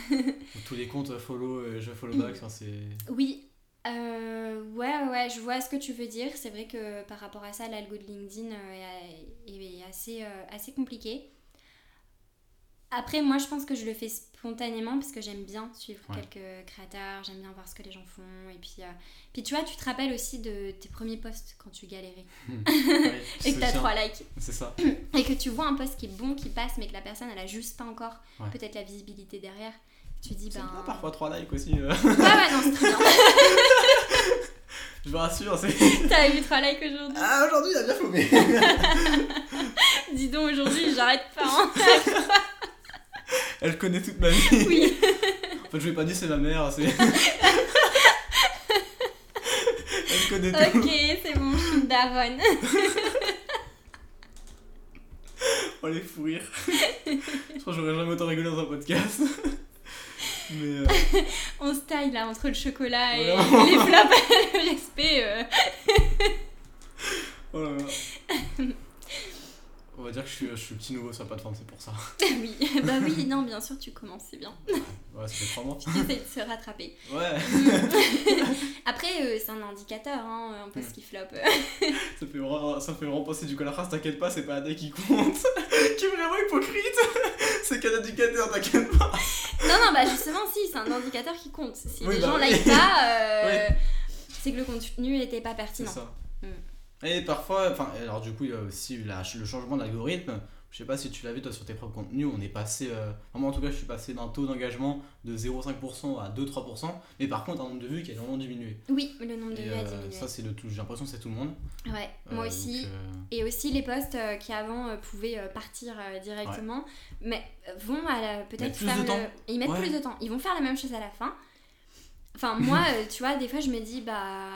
tous les comptes follow, je follow back, c'est. Oui, euh, ouais, ouais, je vois ce que tu veux dire. C'est vrai que par rapport à ça, l'algo de LinkedIn euh, est, assez, euh, assez compliqué. Après, moi, je pense que je le fais spontanément parce que j'aime bien suivre quelques créateurs, j'aime bien voir ce que les gens font. Et puis, euh, puis tu vois, tu te rappelles aussi de tes premiers posts quand tu galérais. Et que tu as trois likes. C'est ça. Et que tu vois un post qui est bon, qui passe, mais que la personne, elle a juste pas encore peut-être la visibilité derrière. Tu dis, ben. Bien, parfois trois likes aussi. Euh. Ouais, ouais, non, c'est très bien. je me rassure, c'est. T'as eu trois likes aujourd'hui Ah, aujourd'hui, il a bien fumé. Dis donc, aujourd'hui, j'arrête pas. Hein. Elle connaît toute ma vie. Oui. en fait, je vais pas dire c'est ma mère, c'est. Elle connaît tout. Ok, c'est bon, je suis daronne. oh les fous rires. je crois que j'aurais jamais autant rigolé dans un podcast. Mais euh... On se taille là entre le chocolat et les flaps, le respect. Là. va dire que je suis, je suis le petit nouveau sur la plateforme, c'est pour ça. oui, bah oui, non, bien sûr, tu commences, c'est bien. Ouais, ça fait 3 mois. Tu essaies de se rattraper. Ouais, Après, euh, c'est un indicateur, hein, un peu Mm. ce qui floppe. ça fait vraiment, ça fait vraiment penser du coup à la phrase, t'inquiète pas, c'est pas taille qui compte. qui est vraiment hypocrite. c'est qu'un indicateur, t'inquiète pas. non, non, bah justement, si, c'est un indicateur qui compte. Si Oui, les bah gens oui. like pas, euh, c'est que le contenu n'était pas C'est pertinent. ça. Et parfois, enfin, alors du coup, il y a aussi la- le changement de l'algorithme. Je sais pas si tu l'as vu toi sur tes propres contenus, on est passé, euh, moi en tout cas, je suis passé d'un taux d'engagement de 0,5% à 2-3%, mais par contre, un nombre de vues qui a vraiment diminué. Oui, le nombre de Et, vues a euh, diminué. ça, c'est le tout, j'ai l'impression que c'est tout le monde. Ouais, moi Euh, aussi. donc, euh, Et aussi les posts euh, qui avant euh, pouvaient euh, partir euh, directement, mais euh, vont peut-être faire de le-. Ils mettent Ouais. plus de temps. Ils vont faire la même chose à la fin. Enfin, moi, euh, tu vois, des fois, je me dis, bah,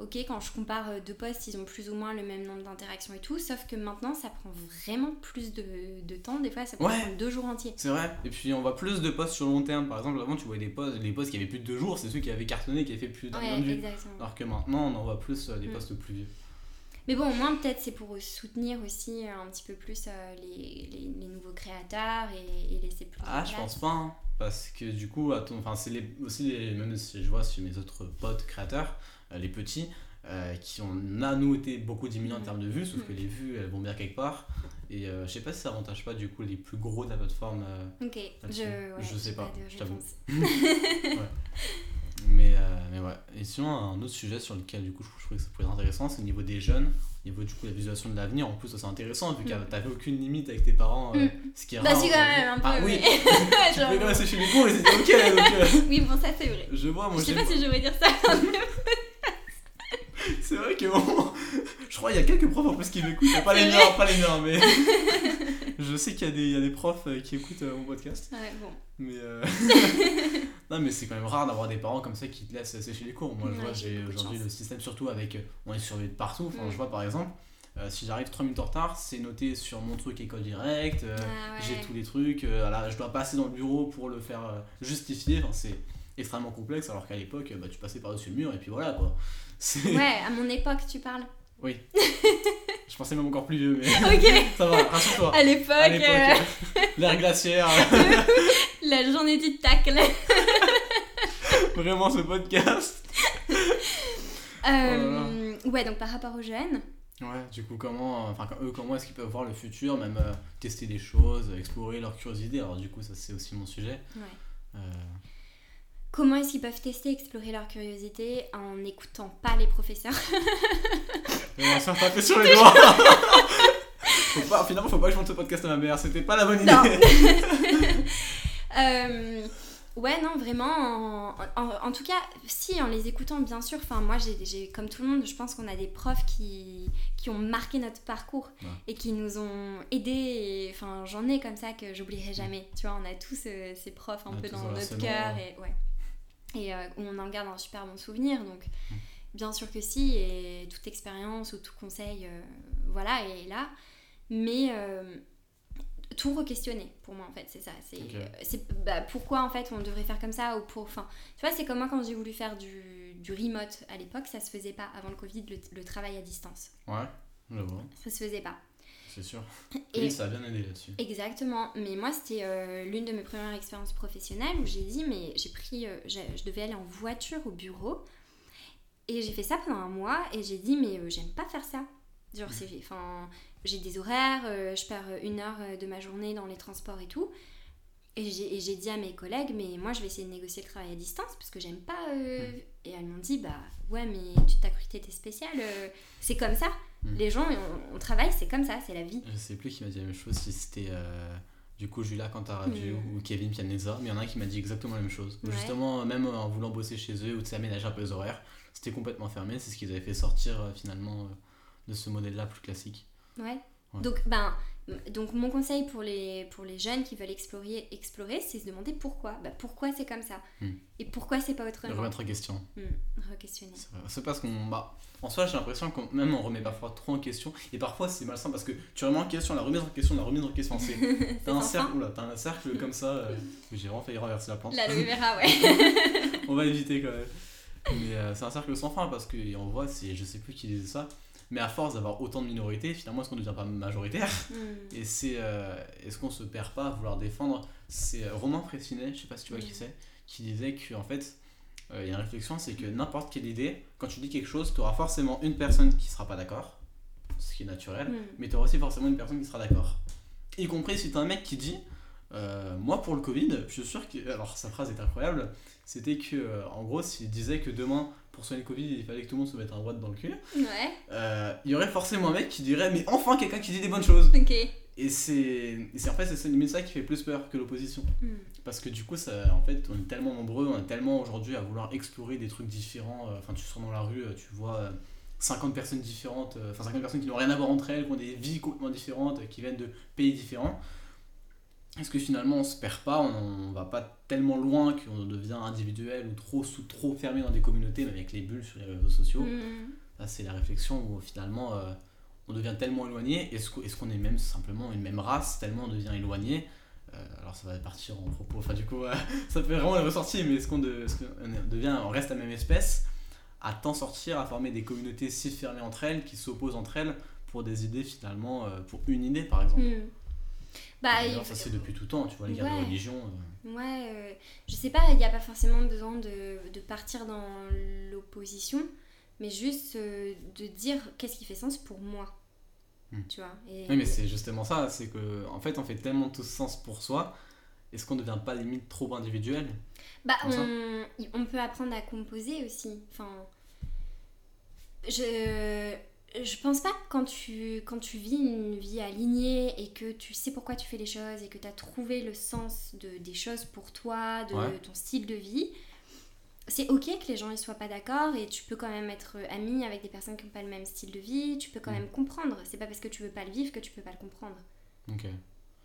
ok, quand je compare euh, deux posts, ils ont plus ou moins le même nombre d'interactions et tout, sauf que maintenant, ça prend vraiment plus de, de temps. Des fois, ça peut Ouais. prendre deux jours entiers. C'est vrai, et puis on voit plus de posts sur long terme. Par exemple, avant tu voyais des posts, les posts qui avaient plus de deux jours, c'est ceux qui avaient cartonné, qui avaient fait plus d'un Ouais. Alors que maintenant, on en voit plus euh, des Mm. posts plus vieux. Mais bon, au moins, peut-être, c'est pour soutenir aussi euh, un petit peu plus euh, les, les, les nouveaux créateurs et, et laisser plus Ah, je pense pas, hein, parce que du coup, enfin, c'est les, aussi les, même si je vois chez mes autres potes créateurs, euh, les petits, euh, qui ont, à nous, été beaucoup diminués en Mhm. termes de vues, sauf que Mhm. les vues, elles vont bien quelque part. Et je sais pas si ça avantage pas du coup les plus gros de la plateforme. Ok, je, ouais, je sais pas, je t'avoue. Mais, euh, mais ouais. Et sinon, un autre sujet sur lequel du coup je, je trouvais que ça pourrait être intéressant, c'est au niveau des jeunes, au niveau du coup de la visualisation de l'avenir. En plus, ça, c'est intéressant vu que Mm. t'avais aucune limite avec tes parents, euh, Mm. ce qui est Bah, rare si, quand aujourd'hui. même, un peu. Ah oui, mais- tu pouvais Genre- quand même rester chez les cours et c'était ok. Donc, euh, Oui, bon, ça c'est vrai. je vois, moi Je sais pas si je vais dire ça. C'est vrai que bon, je crois qu'il y a quelques profs en plus qui m'écoutent, pas les miens, pas les miens, mais je sais qu'il y, a des- il y a des profs euh, qui écoutent euh, mon podcast. ouais, bon. Mais euh, non, mais c'est quand même rare d'avoir des parents comme ça qui te laissent sécher les cours. Moi, je vois, j'ai aujourd'hui le système, surtout avec. euh, On est surveillé de partout. Enfin, Mm. je vois par exemple, euh, si j'arrive 3 minutes en retard, c'est noté sur mon truc école directe. euh, Ah, ouais. J'ai tous les trucs. euh, là, je dois passer dans le bureau pour le faire justifier. Enfin, c'est extrêmement complexe, alors qu'à l'époque, bah, tu passais par-dessus le mur et puis voilà quoi. Ouais, à mon époque, tu parles. Oui. je pensais même encore plus vieux, mais Ok. ça va, rassure-toi. À l'époque, À l'époque, l'ère glaciaire, la journée du tacle. Vraiment ce podcast. Euh, ouais, donc par rapport aux jeunes, Ouais, du coup, comment, enfin, eux, comment est-ce qu'ils peuvent voir le futur, même euh, tester des choses, explorer leur curiosité Alors, du coup, ça, c'est aussi mon sujet. Ouais. Euh, comment est-ce qu'ils peuvent tester, explorer leur curiosité en n'écoutant pas les professeurs? On va se faire taper sur les doigts faut pas, Finalement, faut pas que je monte ce podcast à ma mère, c'était pas la bonne idée. Ouais, non, vraiment. En, en- en tout cas, si, en les écoutant, bien sûr. Enfin, moi, j'ai, j'ai- comme tout le monde, je pense qu'on a des profs qui, qui ont marqué notre parcours Ouais. et qui nous ont aidés. Enfin, j'en ai comme ça que j'oublierai jamais. Tu vois, on a tous euh, ces profs un peu dans notre cœur. Et, ouais. et euh, on en garde un super bon souvenir. Donc, Mm. bien sûr que si. Et toute expérience ou tout conseil, euh, voilà, est là. Mais. Tout re-questionner pour moi en fait c'est ça. C'est bah, pourquoi en fait on devrait faire comme ça ou pour enfin tu vois c'est comme moi quand j'ai voulu faire du, du remote à l'époque ça se faisait pas avant le covid le, le travail à distance. Ouais, vois, ça se faisait pas. C'est sûr. Et- ça a bien aidé là-dessus. exactement. Mais moi c'était euh, l'une de mes premières expériences professionnelles où j'ai dit mais j'ai pris euh, je devais aller en voiture au bureau et j'ai fait ça pendant un mois et j'ai dit mais euh, j'aime pas faire ça. Genre c'est enfin j'ai des horaires euh, je perds une heure euh, de ma journée dans les transports et tout et j'ai dit à mes collègues mais moi je vais essayer de négocier le travail à distance parce que j'aime pas euh, et elles m'ont dit bah ouais mais tu t'as cru que t'étais spéciale euh, c'est comme ça Mm. les gens on, on travaille c'est comme ça c'est la vie Je sais plus qui m'a dit la même chose, si c'était euh, du coup Julia Cantaravio Mm. ou Kevin Pianeza, mais il y en a un qui m'a dit exactement la même chose. Ouais. Justement, même en voulant bosser chez eux ou de s'aménager un peu les horaires, c'était complètement fermé, c'est ce qu'ils avaient fait sortir finalement de ce modèle-là plus classique. Ouais. Ouais. Donc, ben, donc mon conseil pour les, pour les jeunes qui veulent explorer, explorer c'est se demander pourquoi. Bah, pourquoi c'est comme ça Hmm. Et pourquoi c'est pas autrement Remettre en question. Hmm, Re-questionner. C'est parce qu'on. Bah, en soi, j'ai l'impression qu'on même on remet parfois trop en question. Et parfois, c'est malsain parce que tu remets en question, la remise en question, la remise en question. C'est t'as un cercle, oula, t'as un cercle comme ça. euh, j'ai vraiment failli renverser la plante. L'aloe vera, ouais. on va éviter quand même. Mais euh, c'est un cercle sans fin parce qu'on voit, c'est, je sais plus qui disait ça, Mais à force d'avoir autant de minorités, finalement, est-ce qu'on ne devient pas majoritaire Hmm. Et c'est euh, est-ce qu'on se perd pas à vouloir défendre C'est euh, Romain Frécinet, je sais pas si tu vois qui c'est, qui disait que en fait, euh, il y a une réflexion, c'est que n'importe quelle idée, quand tu dis quelque chose, tu auras forcément une personne qui sera pas d'accord, ce qui est naturel, Hmm. mais tu auras aussi forcément une personne qui sera d'accord. Y compris si tu un mec qui dit euh, Moi pour le Covid, je suis sûr que. Alors sa phrase est incroyable, c'était que en gros, s'il disait que demain, pour soigner le Covid, il fallait que tout le monde se mette un watt dans le cul, Ouais, euh, il y aurait forcément un mec qui dirait Mais enfin quelqu'un qui dit des bonnes choses ok. Et c'est en fait, c'est limite ça qui fait plus peur que l'opposition. Hmm. Parce que du coup, ça, en fait, on est tellement nombreux, on est tellement aujourd'hui à vouloir explorer des trucs différents. euh, Enfin, tu sors dans la rue, euh, tu vois euh, 50 personnes différentes, enfin 50 personnes qui n'ont rien à voir entre elles, qui ont des vies complètement différentes, qui viennent de pays différents. Est-ce que finalement on se perd pas, on, on va pas tellement loin qu'on devient individuel ou trop sous trop fermé dans des communautés, même avec les bulles sur les réseaux sociaux? Là, c'est la réflexion où finalement euh, on devient tellement éloigné. Est-ce qu'on est qu'on est même simplement une même race, tellement on devient éloigné? Euh, Alors ça va partir en propos, enfin du coup euh, ça fait vraiment le ressorti, mais est-ce qu'on de- devient, on reste la même espèce? À tant sortir, à former des communautés si fermées entre elles, qui s'opposent entre elles pour des idées finalement, pour une idée par exemple Hmm. Bah, il- ça c'est depuis tout temps, tu vois, les guerres Ouais. de religion. euh, Ouais, euh, je sais pas, il n'y a pas forcément besoin de, de partir dans l'opposition, mais juste euh, de dire qu'est-ce qui fait sens pour moi. Hmm. Tu vois et, Oui, mais c'est justement ça, c'est que en fait on fait tellement tout sens pour soi. Est-ce qu'on ne devient pas limite trop individuel? Bah, on, on peut apprendre à composer aussi. Enfin, je, je pense pas que quand tu, quand tu vis une vie alignée et que tu sais pourquoi tu fais les choses et que tu as trouvé le sens de, des choses pour toi, de Ouais. ton style de vie, c'est ok que les gens ne soient pas d'accord et tu peux quand même être ami avec des personnes qui n'ont pas le même style de vie, tu peux quand Mm. même comprendre. C'est pas parce que tu veux pas le vivre que tu peux pas le comprendre. Ok.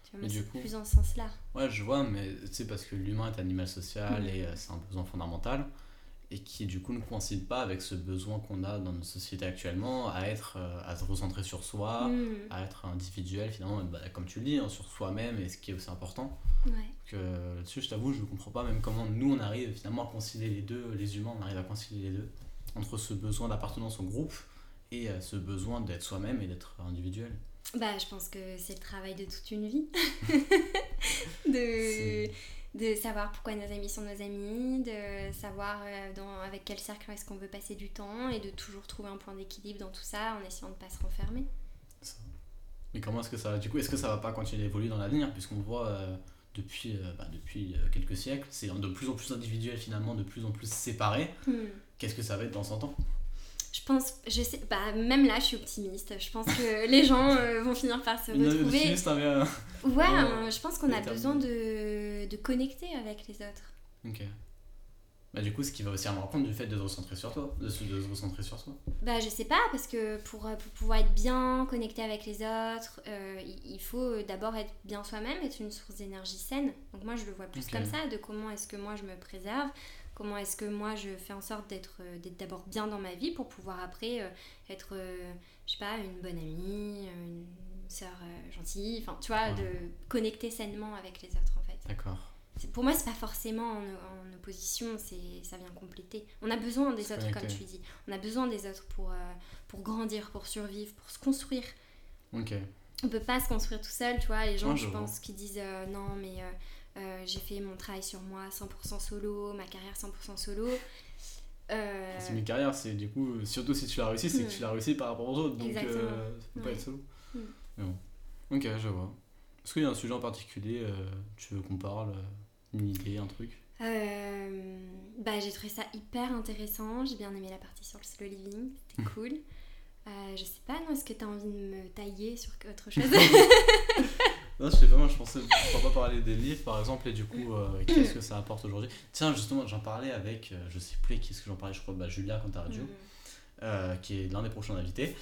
Tu vois, moi, du coup- plus dans ce sens-là. Ouais, je vois, mais c'est parce que l'humain est animal social Mm. et euh, c'est un besoin fondamental et qui du coup ne coïncide pas avec ce besoin qu'on a dans notre société actuellement à être euh, à se recentrer sur soi, Mm. à être individuel finalement, bah, comme tu le dis, hein, sur soi-même et ce qui est aussi important. Ouais. Que là-dessus, je t'avoue, je ne comprends pas même comment nous on arrive finalement à concilier les deux, les humains, on arrive à concilier les deux entre ce besoin d'appartenance au groupe et euh, ce besoin d'être soi-même et d'être individuel. Bah, je pense que c'est le travail de toute une vie. de, C'est- de savoir pourquoi nos amis sont nos amis, de savoir euh, dans, avec quel cercle est-ce qu'on veut passer du temps et de toujours trouver un point d'équilibre dans tout ça en essayant de pas se renfermer. Mais comment est-ce que ça du coup est-ce que ça va pas continuer d'évoluer dans l'avenir? Puisqu'on voit euh, depuis euh, bah, depuis quelques siècles c'est de plus en plus individuel finalement de plus en plus séparé Hmm. qu'est-ce que ça va être dans 100 ans? Je pense, je sais, bah, même là, je suis optimiste. Je pense que les gens euh, vont finir par se retrouver. hein, mais, euh, Ouais, Ouais, euh, je pense qu'on a besoin de, de connecter avec les autres. ok bah du coup ce qui va aussi rendre compte du fait de se recentrer sur toi de se, de se recentrer sur soi Bah, je sais pas, parce que pour, euh, pour pouvoir être bien connecté avec les autres, euh, il faut d'abord être bien soi-même, être une source d'énergie saine. Donc, moi, je le vois plus comme ça, de comment est-ce que moi je me préserve, comment est-ce que moi je fais en sorte d'être euh, d'abord bien dans ma vie pour pouvoir après euh, être, euh, je sais pas, une bonne amie, une sœur gentille, enfin, tu vois, Ouais. de connecter sainement avec les autres en fait. d'accord Pour moi, c'est pas forcément en, en opposition, c'est ça vient compléter. On a besoin des autres, comme tu dis. On a besoin des autres pour, euh, pour grandir, pour survivre, pour se construire. ok On peut pas se construire tout seul, tu vois. Les gens, Ouais, je pense, qui disent euh, non, mais euh, euh, j'ai fait mon travail sur moi 100% solo, ma carrière 100% solo. Euh, c'est une carrière c'est du coup surtout si tu l'as réussi c'est Hmm. que tu l'as réussi par rapport aux autres donc ça peut pas être solo Hmm. mais bon ok je vois est-ce qu'il y a un sujet en particulier euh, tu veux qu'on parle une idée un truc? Euh, bah, j'ai trouvé ça hyper intéressant. J'ai bien aimé la partie sur le slow living, c'était cool. Euh, je sais pas, non, est-ce que tu as envie de me tailler sur autre chose? Non, je sais pas, moi je pensais pourquoi pas parler des livres par exemple et du coup euh, qu'est-ce que ça apporte aujourd'hui? Tiens, justement, j'en parlais avec, euh, je sais plus qui est-ce que j'en parlais, je crois, bah, Julia radio, Mm. euh, qui est l'un des prochains invités.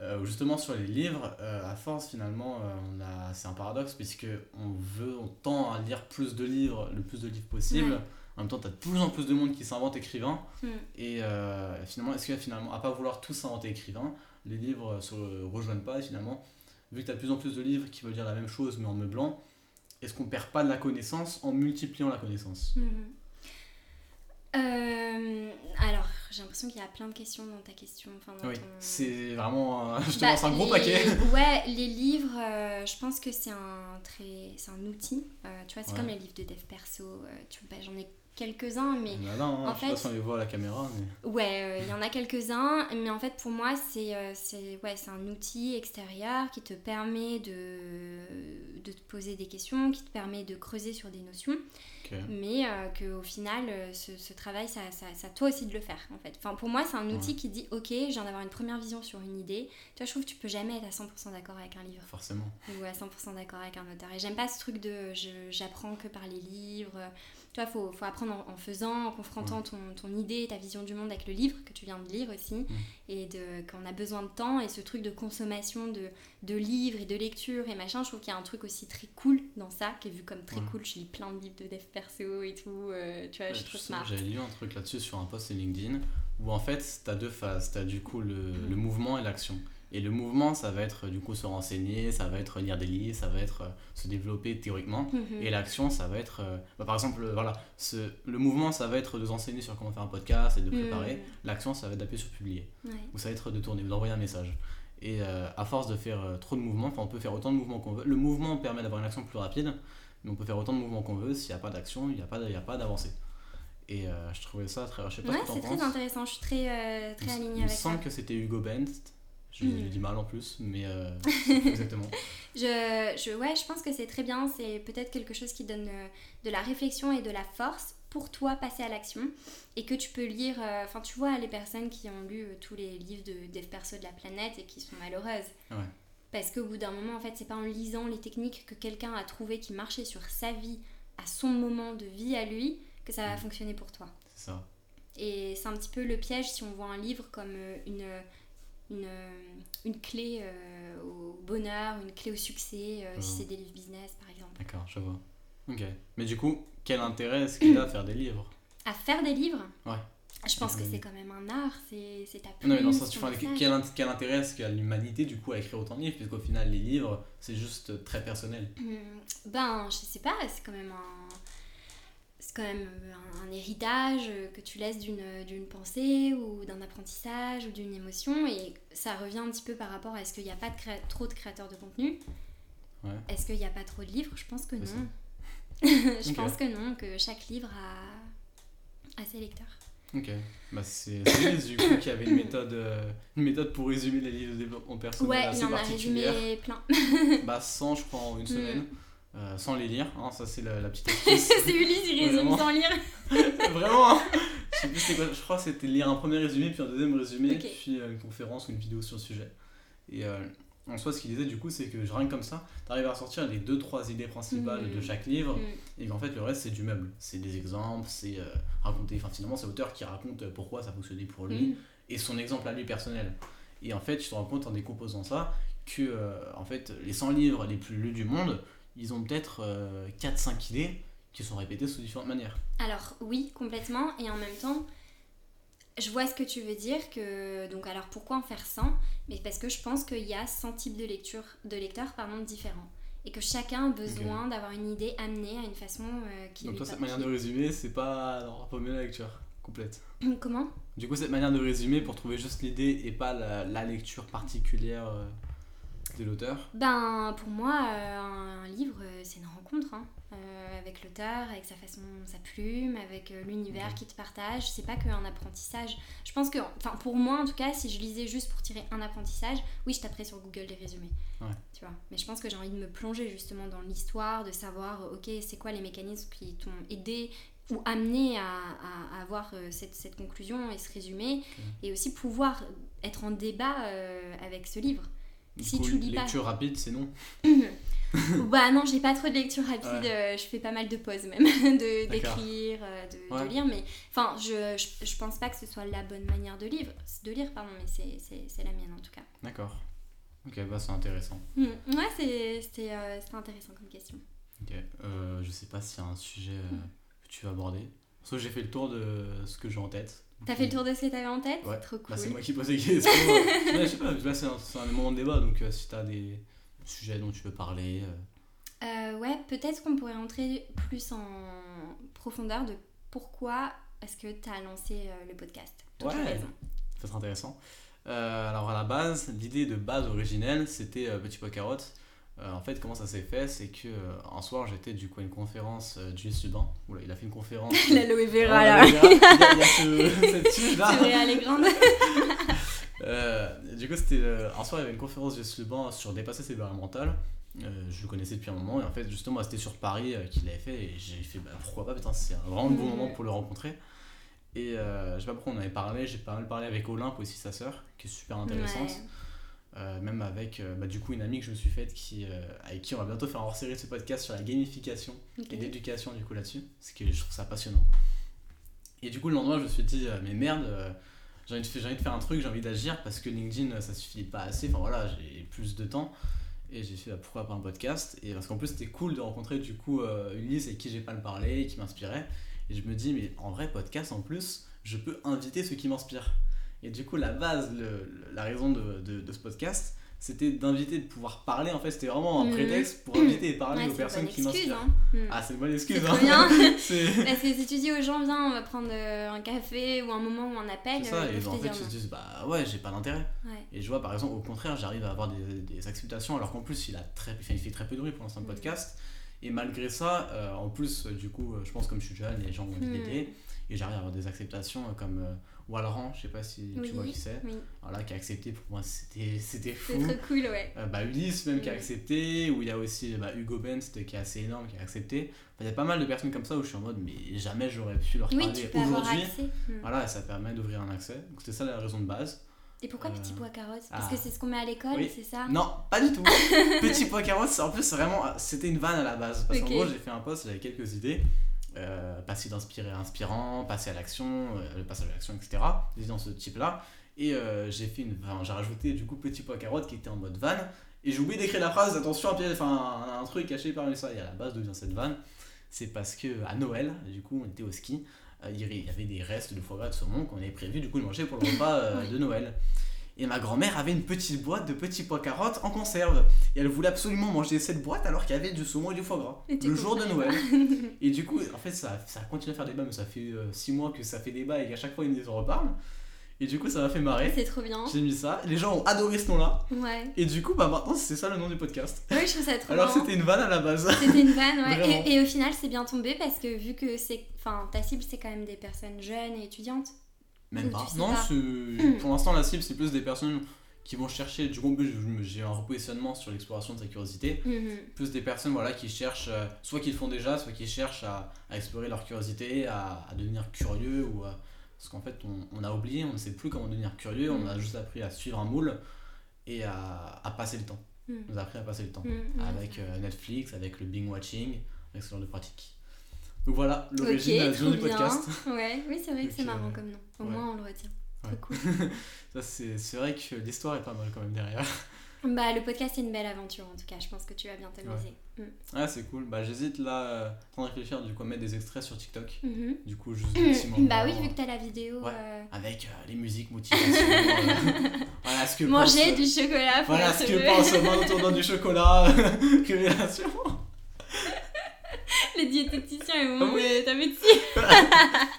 Euh, justement sur les livres, euh, à force finalement, on a, c'est un paradoxe puisque on veut, on tend à lire plus de livres, le plus de livres possible. En même temps, t'as de plus en plus de monde qui s'invente écrivain. Mm. Et finalement, est-ce que finalement, à pas vouloir tous s'inventer écrivain, les livres se rejoignent pas et finalement, vu que tu as de plus en plus de livres qui veulent dire la même chose mais en meublant, est-ce qu'on perd pas de la connaissance en multipliant la connaissance? Mhm. Euh, alors, j'ai l'impression qu'il y a plein de questions dans ta question. Enfin, Oui, ton... c'est vraiment. je te Bah, lance un gros les- paquet. Ouais, les livres, euh, je pense que c'est un, très... c'est un outil. Euh, tu vois, c'est Ouais. comme les livres de dev perso. tu... bah, J'en ai quelques-uns, mais non, en je sais fait- pas si on les voit à la caméra, mais. Ouais, euh, il y en a quelques-uns, mais en fait pour moi c'est euh, c'est ouais, un outil extérieur qui te permet de, de te poser des questions, qui te permet de creuser sur des notions, mais euh, qu'au final euh, ce, ce travail, ça, ça, ça toi aussi de le faire en fait. Enfin pour moi c'est un outil qui dit ok, je viens d'avoir une première vision sur une idée. Tu vois, je trouve que tu peux jamais être à 100% d'accord avec un livre Forcément. ou à 100% d'accord avec un auteur. Et j'aime pas ce truc de j'apprends que par les livres. Tu vois, faut, faut apprendre en, en faisant, en confrontant ton, ton idée, ta vision du monde avec le livre que tu viens de lire aussi. Et de, qu'on a besoin de temps. Et ce truc de consommation de, de livres et de lecture et machin, je trouve qu'il y a un truc aussi très cool dans ça, qui est vu comme très Ouais. cool. Je lis plein de livres de dev perso et tout. euh, tu vois, Ouais, je trouve smart. J'avais lu un truc là-dessus sur un post LinkedIn où en fait t'as deux phases. T'as du coup le, le mouvement et l'action. Et le mouvement, ça va être du coup se renseigner, ça va être lire des livres, ça va être euh, se développer théoriquement. Mhm. Et l'action, ça va être, euh, bah, par exemple, euh, voilà, ce, le mouvement, ça va être de s'enseigner sur comment faire un podcast et de préparer. Mhm. L'action, ça va être d'appuyer sur publier. Ouais. Ou ça va être de tourner ou d'envoyer un message. Et euh, à force de faire trop de mouvements, enfin on peut faire autant de mouvements qu'on veut. Le mouvement permet d'avoir une action plus rapide, mais on peut faire autant de mouvements qu'on veut. S'il n'y a pas d'action, il n'y a pas, il y a pas d'avancée. Et euh, je trouvais ça très. Je sais pas Ouais, ce que t'en c'est penses. très intéressant. Je suis très, euh, alignée il me avec ça. semble que c'était Hugo Benst. Je le dis mal en plus, mais euh, exactement. Je, je, ouais, je pense que c'est très bien. C'est peut-être quelque chose qui donne euh, de la réflexion et de la force pour toi passer à l'action et que tu peux lire. euh, Enfin, tu vois, les personnes qui ont lu euh, tous les livres de dev perso de la planète et qui sont malheureuses. Ouais. Parce qu'au bout d'un moment, en fait, c'est pas en lisant les techniques que quelqu'un a trouvé qui marchaient sur sa vie, à son moment de vie à lui, que ça va Mhm. fonctionner pour toi. C'est ça. Et c'est un petit peu le piège si on voit un livre comme une, une, une clé euh, au bonheur, une clé au succès, euh, si Mhm. c'est des livres business par exemple. D'accord, je vois. Ok. Mais du coup, quel intérêt est-ce qu'il a à faire des livres? À faire des livres, Ouais. je pense que c'est quand même un art, c'est ta plume, Non, mais dans le sens, tu message. quel, quel intérêt est-ce qu'a l'humanité du coup à écrire autant de livres? Puisqu'au final, les livres, c'est juste très personnel. Hmm, Ben, je sais pas, c'est quand même un. C'est quand même un, un héritage que tu laisses d'une d'une pensée ou d'un apprentissage ou d'une émotion et ça revient un petit peu par rapport à est-ce qu'il n'y a pas de trop de créateurs de contenu? Ouais. Est-ce qu'il n'y a pas trop de livres? Je pense que non. je pense que non, que chaque livre a, a ses lecteurs. Ok. Bah, c'est du coup qui avait une méthode, euh, une méthode pour résumer les livres de développement personnel Ouais, assez il en a résumé plein. Bah, 100, je crois, en une Mm. Euh, sans les lire, hein, ça c'est la, la petite c'est Ulysse, il résume sans lire. Vraiment hein. Je sais plus c'était quoi, je crois que c'était lire un premier résumé, puis un deuxième résumé, puis euh, une conférence ou une vidéo sur le sujet. Et euh, en soi, ce qu'il disait du coup, c'est que rien que comme ça, t'arrives à sortir les 2-3 idées principales Mhm. de chaque livre, Mm. et qu'en fait le reste c'est du meuble. C'est des exemples, c'est euh, raconter, enfin finalement c'est l'auteur qui raconte pourquoi ça fonctionnait pour lui, Mm. et son exemple à lui personnel. Et en fait, tu te rends compte en décomposant ça que euh, en fait, les 100 livres les plus lus du monde, ils ont peut-être euh, 4-5 idées qui sont répétées sous différentes manières. Alors oui, complètement. Et en même temps, je vois ce que tu veux dire. Que donc alors pourquoi en faire 100 Mais parce que je pense qu'il y a 100 types de lecture, de lecteurs pardon, différents. Et que chacun a besoin d'avoir une idée amenée à une façon euh, qui Donc toi, cette manière de résumer, c'est pas non, pas mieux la lecture complète. Comment? Du coup, cette manière de résumer pour trouver juste l'idée et pas la, la lecture particulière euh, de l'auteur. Ben pour moi, euh, un livre, euh, c'est une rencontre. hein. Euh, avec l'auteur, avec sa façon, sa plume, avec l'univers qu'il te partage. C'est pas qu'un apprentissage. Je pense que, enfin pour moi en tout cas, si je lisais juste pour tirer un apprentissage, oui, je taperais sur Google des résumés. Ouais. Tu vois. Mais je pense que j'ai envie de me plonger justement dans l'histoire, de savoir, ok, c'est quoi les mécanismes qui t'ont aidé ou amené à, à- à avoir cette, cette conclusion et ce résumé, et aussi pouvoir être en débat euh, avec ce livre. Du Si coup, tu lis pas- lecture rapide, c'est non. bah non, j'ai pas trop de lecture rapide, Ouais. euh, je fais pas mal de pauses même, de- d'écrire, euh, de, lire, mais enfin, je, je, je pense pas que ce soit la bonne manière de lire, de lire pardon, mais c'est- c'est c'est la mienne en tout cas. D'accord. Ok, bah c'est intéressant. Hmm, Ouais, c'est- c'était euh, c'était intéressant comme question. Ok. Euh, je sais pas s'il y a un sujet euh, que tu veux aborder. Parce que j'ai fait le tour de ce que j'ai en tête. T'as fait le tour de ce que t'avais en tête Ouais. Trop cool. Bah, c'est moi qui pose les questions. Ouais, je sais pas, là c'est un, moment de débat, donc euh, si t'as des sujets dont tu veux parler. euh, Euh, ouais, peut-être qu'on pourrait entrer plus en profondeur de pourquoi est-ce que t'as lancé euh, le podcast. toutes les Ouais. Ça sera intéressant. Alors à la base, l'idée de base originelle, c'était Petit Pois Carotte. Euh, en fait, comment ça s'est fait C'est que euh, un soir, j'étais du coup à une conférence euh, du Suban. Oula, il a fait une conférence. L'aloe vera Oh, là. Il y a, il y ce- cette là. Grande. Euh, du coup, c'était euh, un soir, il y avait une conférence Suban sur dépasser ses barrières mentales. Euh, je le connaissais depuis un moment et en fait, justement, c'était sur Paris qu'il l'avait fait et j'ai fait bah, pourquoi pas, putain, c'est un vraiment bon Mhm. moment pour le rencontrer. Et je sais pas pourquoi on en avait parlé, j'ai pas mal parlé avec Olympe aussi, sa sœur, qui est super intéressante. Ouais. Euh, même avec euh, bah, du coup une amie que je me suis faite qui, euh, avec qui on va bientôt faire un hors-série de ce podcast sur la gamification et l'éducation du coup là-dessus, parce que je trouve ça passionnant. Et du coup le lendemain je me suis dit mais merde, j'ai envie, envie de faire un truc, j'ai envie d'agir parce que LinkedIn ça suffit pas assez, enfin voilà j'ai plus de temps. Et j'ai fait bah, pourquoi pas un podcast? Et parce qu'en plus c'était cool de rencontrer du coup Ulysse avec qui j'ai pas le parler et qui m'inspirait. Et je me dis mais en vrai podcast en plus je peux inviter ceux qui m'inspirent. Et du coup, la base, le- la raison de, de- de ce podcast, c'était d'inviter, de pouvoir parler. En fait, c'était vraiment un Mhm. prétexte pour inviter et parler Ouais, aux c'est une personnes bonne qui excuse. m'inspirent. Hein. Mm. Ah, c'est une bonne excuse. C'est hein. bien. Parce que si tu dis aux gens, viens, on va prendre euh, un café ou un moment où on appelle, c'est ça. euh, Et en fait, ils se non. disent, bah ouais, j'ai pas d'intérêt. Ouais. Et je vois, par exemple, au contraire, j'arrive à avoir des, des acceptations, alors qu'en plus, il, a très, il fait très peu de bruit pour l'instant, le Mhm. podcast. Et malgré ça, euh, en plus, du coup, je pense comme je suis jeune, les gens vont Mhm. l'aider. Et j'arrive à avoir des acceptations comme euh, Walran, je sais pas si Oui, tu vois qui c'est. oui. Voilà, qui a accepté pour moi, c'était c'était fou. C'est trop cool, ouais. Euh, bah, Ulysse même qui a Mm. accepté, ou il y a aussi bah, Hugo Benz qui est assez énorme qui a accepté. Enfin, il y a pas mal de personnes comme ça où je suis en mode mais jamais j'aurais pu leur parler aujourd'hui. Mm. Voilà, ça permet d'ouvrir un accès. Donc c'était ça la raison de base. Et pourquoi Euh, petit pois carotte Parce ah. que c'est ce qu'on met à l'école, Oui. c'est ça? Non, pas du tout. Petit pois carotte, c'est en plus vraiment c'était une vanne à la base parce qu'en gros j'ai fait un post, j'avais quelques idées. Euh, passer d'inspiré à inspirant, passer à l'action, euh, le passage à l'action, etc. Des dans ce type-là. Et euh, j'ai fait une, enfin, j'ai rajouté du coup petit pois carotte qui était en mode vanne. Et j'ai oublié d'écrire la phrase, attention, enfin, un, un truc caché parmi ça. Et à la base, d'où vient cette vanne C'est parce que à Noël, du coup, on était au ski, il y avait des restes de foie gras de saumon qu'on avait prévu du coup de manger pour le repas de Noël. Et ma grand-mère avait une petite boîte de petits pois carottes en conserve. Et elle voulait absolument manger cette boîte alors qu'il y avait du saumon et du foie gras. Et le jour de Noël. Et du coup, en fait, ça, ça continue à faire débat, mais ça fait 6 mois que ça fait débat et qu'à chaque fois, ils nous en reparlent. Et du coup, ça m'a fait marrer. C'est trop bien. J'ai mis ça. Les gens ont adoré ce nom-là. Ouais. Et du coup, bah maintenant, c'est ça le nom du podcast. Ouais, je trouve ça trop Alors, c'était une vanne à la base. C'était une vanne, ouais. Et, et au final, c'est bien tombé parce que vu que c'est. Enfin, ta cible, c'est quand même des personnes jeunes et étudiantes. Même pas. tu sais Non, pas. pour l'instant, la cible, c'est plus des personnes qui vont chercher. Du coup, j'ai un repositionnement sur l'exploration de sa curiosité. Mhm. Plus des personnes voilà, qui cherchent, euh, soit qui le font déjà, soit qui cherchent à, à explorer leur curiosité, à, à devenir curieux. ou à- Parce qu'en fait, on, on a oublié, on ne sait plus comment devenir curieux, on a juste appris à suivre un moule et à, à passer le temps. Mhm. On nous a appris à passer le temps. Mhm. Avec euh, Netflix, avec le Bing Watching, avec ce genre de pratique. Donc voilà, l'origine euh, du podcast. Ouais, oui, c'est vrai que c'est marrant euh, comme nom. Au ouais. moins, on le retient. Cool. Ça, c'est c'est vrai que l'histoire est pas mal quand même derrière. Bah, le podcast, c'est une belle aventure en tout cas. Je pense que tu vas bien t'amuser. Ah, c'est cool. Bah, j'hésite là, euh, en train de réfléchir, du coup, à mettre des extraits sur TikTok. Mhm. Du coup, juste des petits moments. Bah oui, vu que t'as la vidéo. Ouais. euh, avec euh, les musiques motivation. euh, voilà ce que Manger pense, du chocolat pour Voilà ce que pense Manon tournant du chocolat. Révélation. Les diététiciens, ils vont oui. me taper dessus.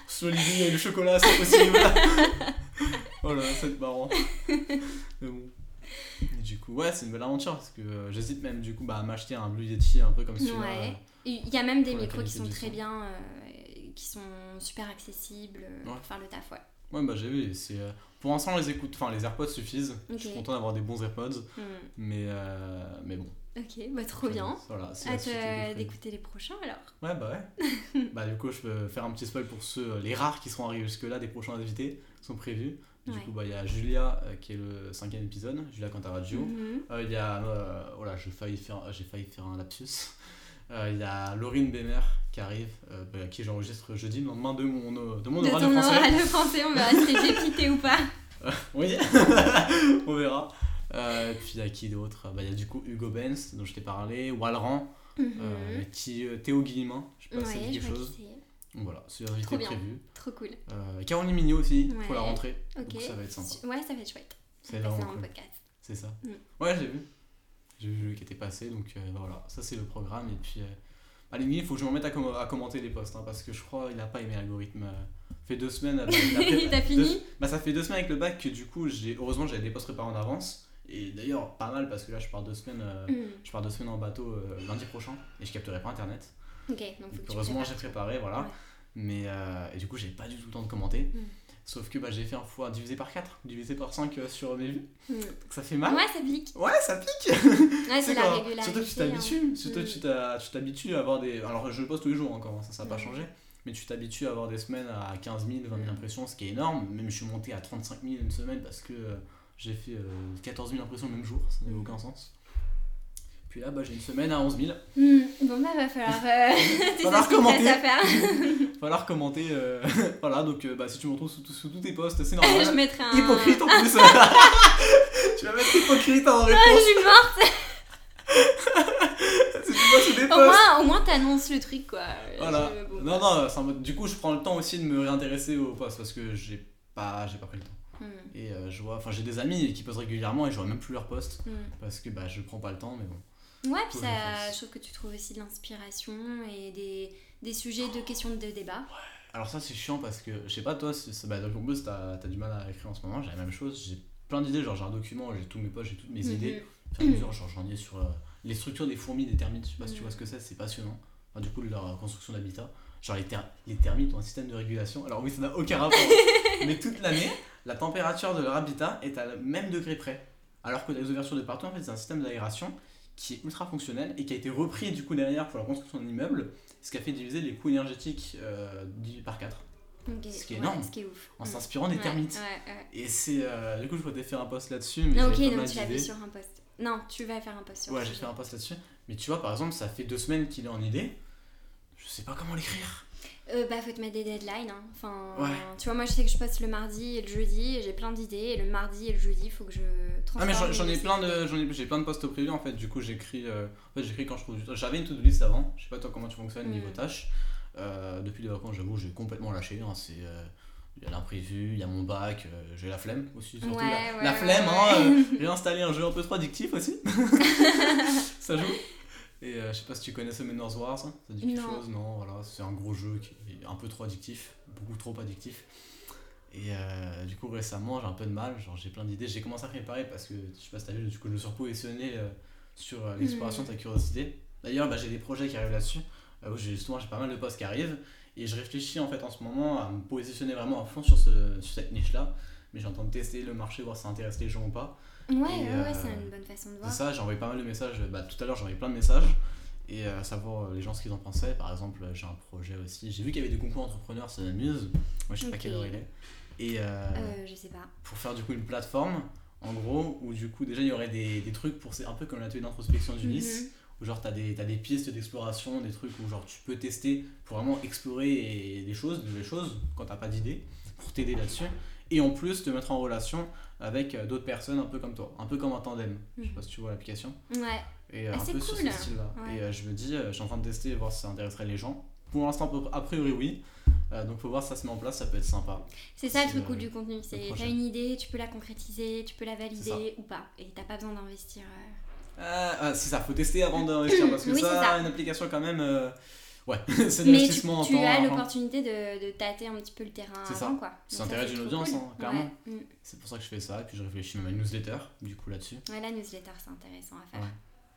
Sur et le chocolat, c'est possible. oh là, c'est marrant. Mais bon. Et du coup, ouais, c'est une belle aventure parce que euh, j'hésite même du coup bah, à m'acheter un Blue Yeti un peu comme celui-là. Ouais. Il y a même des micros qui sont très bien, euh, qui sont super accessibles euh, Ouais. pour faire le taf, ouais. Ouais, bah j'ai vu. C'est, euh, pour l'instant, les écoutes, enfin les AirPods suffisent. Je suis content d'avoir des bons AirPods. Hmm. Mais, euh, mais bon. Ok, bah trop bien. Voilà, Hâte euh, d'écouter les prochains alors. Ouais, bah ouais. bah, du coup, je peux faire un petit spoil pour ceux, euh, les rares qui seront arrivés jusque-là, des prochains invités sont prévus. Du Ouais. coup, bah, il y a Julia euh, qui est le cinquième épisode, Julia Cantaraggio. Mhm. Euh, Il y a. voilà, j'ai failli, faire, failli faire un lapsus. Il y a Laurine Bemer qui arrive, bah, qui j'enregistre jeudi, le lendemain de mon, de mon De oral ton de français. oral de français, on verra si t'es dépité ou pas. Oui, on verra. Euh, puis il y a qui d'autre Bah, Il y a du coup Hugo Benz, dont je t'ai parlé, Walran, euh, Mhm. qui, euh, Théo Guillemin, je sais pas si ça Ouais, quelque chose. Donc voilà, c'est l'invité prévu. Trop cool. Euh, Caroline Mignot aussi, pour la rentrée. Donc ça va être sympa. Ouais, ça va être chouette. C'est vraiment cool. podcast. C'est ça. Mm. Ouais, j'ai vu. J'ai vu qui était passé, donc euh, voilà, ça c'est le programme. Et puis, euh, À il faut que je me remette à, com- à commenter les posts, hein, parce que je crois qu'il a pas aimé l'algorithme. euh, fait deux semaines. fini deux- Bah, ça fait deux semaines avec le bac que du coup, j'ai heureusement, j'avais des posts préparés en avance. Et d'ailleurs, pas mal, parce que là, je pars deux semaines, euh, Hmm. je pars deux semaines en bateau euh, lundi prochain, et je capterai pas internet. Ok, donc faut Donc, que tu heureusement, j'ai préparé, voilà. Ouais. Mais euh, et du coup, j'ai pas du tout le temps de commenter. Mm. Sauf que bah, j'ai fait un fois divisé par 4, divisé par 5 euh, sur mes vues. Hmm. Donc ça fait mal. Ouais, ça pique. Ouais, ça pique. Ouais, c'est la régularité. Surtout que tu hein. t'habitues. Surtout que Mm. tu t'habitues à avoir des. Alors je poste tous les jours encore, hein, ça ça n'a pas Mm. changé. Mais tu t'habitues à avoir des semaines à 15 000, 20 000 Mm. impressions, ce qui est énorme. Même je suis monté à 35 000 une semaine parce que j'ai fait euh, 14 000 impressions le même jour, ça n'avait aucun sens. Puis là, bah, j'ai une semaine à 11 000. Hmm. Bon, bah, va falloir. Euh... Falloir commenter. Falloir commenter. euh, voilà, donc euh, bah, si tu me retrouves sous, sous tous tes posts, c'est je normal. mettrai un. Hypocrite en plus. tu vas mettre hypocrite en Ah, réponse. je suis morte. Au moins, au moins t'annonces le truc, quoi. Voilà. Je- bon. Non, non, du coup, je prends le temps aussi de me réintéresser aux posts parce que j'ai pas, j'ai pas pris le temps. Hmm. Et euh, je vois, enfin, j'ai des amis qui postent régulièrement et je vois même plus leurs posts Hmm. parce que bah, je prends pas le temps, mais bon. Ouais, puis ça, je trouve que tu trouves aussi de l'inspiration et des, des sujets de questions de débat. Alors, ça, c'est chiant parce que, je sais pas, toi, bah, donc, en plus, t'as, t'as du mal à écrire en ce moment, j'ai la même chose, j'ai plein d'idées, genre, j'ai un document, j'ai tous mes posts, j'ai toutes mes idées. Fur et à mesure, genre, j'en ai sur euh, les structures des fourmis, des termites, je sais pas si tu Mhm. vois ce que c'est, c'est passionnant. Enfin, du coup, leur euh, construction d'habitat. Genre, les, ter- les termites ont un système de régulation. Alors, oui, ça n'a aucun rapport. mais toute l'année, la température de leur habitat est à le même degré près. Alors que les ouvertures de partout, en fait, c'est un système d'aération qui est ultra fonctionnel et qui a été repris du coup derrière pour la construction d'un immeuble, ce qui a fait diviser les coûts énergétiques euh, divisé par 4 Ok, Ce qui est ouais, énorme. Ce qui est ouf. en s'inspirant des Ouais, termites. Ouais. Et c'est. euh, du coup, je voudrais faire un post là-dessus. Mais Non, ok, donc tu l'as sur un post. Non, tu vas faire un post sur Ouais, j'ai fait un post là-dessus. Mais tu vois, par exemple, ça fait deux semaines qu'il est en idée. Je sais pas comment l'écrire. Euh, bah, faut te mettre des deadlines. hein. Enfin, Ouais. tu vois, moi je sais que je poste le mardi et le jeudi et j'ai plein d'idées. Et le mardi et le jeudi, il faut que je Ah transforme. mais j'en- ai plein de j'en ai j'ai plein de posts prévus en fait du coup j'écris euh, en fait j'écris quand je trouve du temps j'avais une to-do list avant je sais pas toi comment tu fonctionnes niveau tâches Euh, depuis les vacances j'avoue j'ai complètement lâché hein, c'est euh, il y a l'imprévu il y a mon bac euh, j'ai la flemme aussi surtout Ouais, la, ouais, la ouais, flemme ouais. hein, euh, j'ai installé un jeu un peu trop addictif aussi ça joue et euh, je sais pas si tu connais Summoners Wars ça dit quelque Non. chose non voilà c'est un gros jeu qui est un peu trop addictif beaucoup trop addictif et euh, du coup récemment j'ai un peu de mal, genre j'ai plein d'idées, j'ai commencé à préparer parce que je sais pas si t'as vu, du coup je me suis repositionné euh, sur l'exploration Mhm. de ta curiosité. D'ailleurs bah, j'ai des projets qui arrivent là-dessus, où j'ai justement j'ai pas mal de posts qui arrivent et je réfléchis en fait en ce moment à me positionner vraiment à fond sur, ce, sur cette niche là, mais j'ai en train de tester le marché, voir si ça intéresse les gens ou pas. Ouais, Et, ouais, euh, ouais, c'est une bonne façon de C'est voir. ça, j'ai envoyé pas mal de messages, bah, tout à l'heure j'ai envoyé plein de messages et euh, savoir euh, les gens ce qu'ils en pensaient. Par exemple, euh, j'ai un projet aussi, j'ai vu qu'il y avait des concours entrepreneurs, ça m'amuse, moi je sais pas quelle heure il est. Et euh, Euh, je sais pas. pour faire du coup une plateforme en gros où du coup déjà il y aurait des, des trucs pour c'est un peu comme l'atelier d'introspection d'Ulysse Mhm. où genre t'as des, t'as des pistes d'exploration des trucs où genre tu peux tester pour vraiment explorer et- des choses de nouvelles choses quand t'as pas d'idée pour t'aider là-dessus et en plus te mettre en relation avec euh, d'autres personnes un peu comme toi un peu comme un tandem je sais Mhm. pas si tu vois l'application Ouais. et euh, Ah, un peu sur cool. ce style là Ouais. et euh, je me dis euh, je suis en train de tester voir si ça intéresserait les gens pour l'instant a priori oui Euh, donc faut voir si ça se met en place ça peut être sympa C'est ça le truc cool du contenu. C'est t'as une idée, tu peux la concrétiser, tu peux la valider ou pas. Et t'as pas besoin d'investir. Ah, ah, c'est ça, faut tester avant d'investir parce que Oui, ça, ça. une application quand même, ouais, c'est tu, l'investissement en tu temps. as argent. l'opportunité de, de tâter un petit peu le terrain C'est avant ça. quoi. C'est l'intérêt d'une audience, cool. hein, clairement. Ouais. Mm. C'est pour ça que je fais ça, et puis je réfléchis même à une newsletter, du coup là-dessus. Ouais, la newsletter c'est intéressant à faire. Ouais.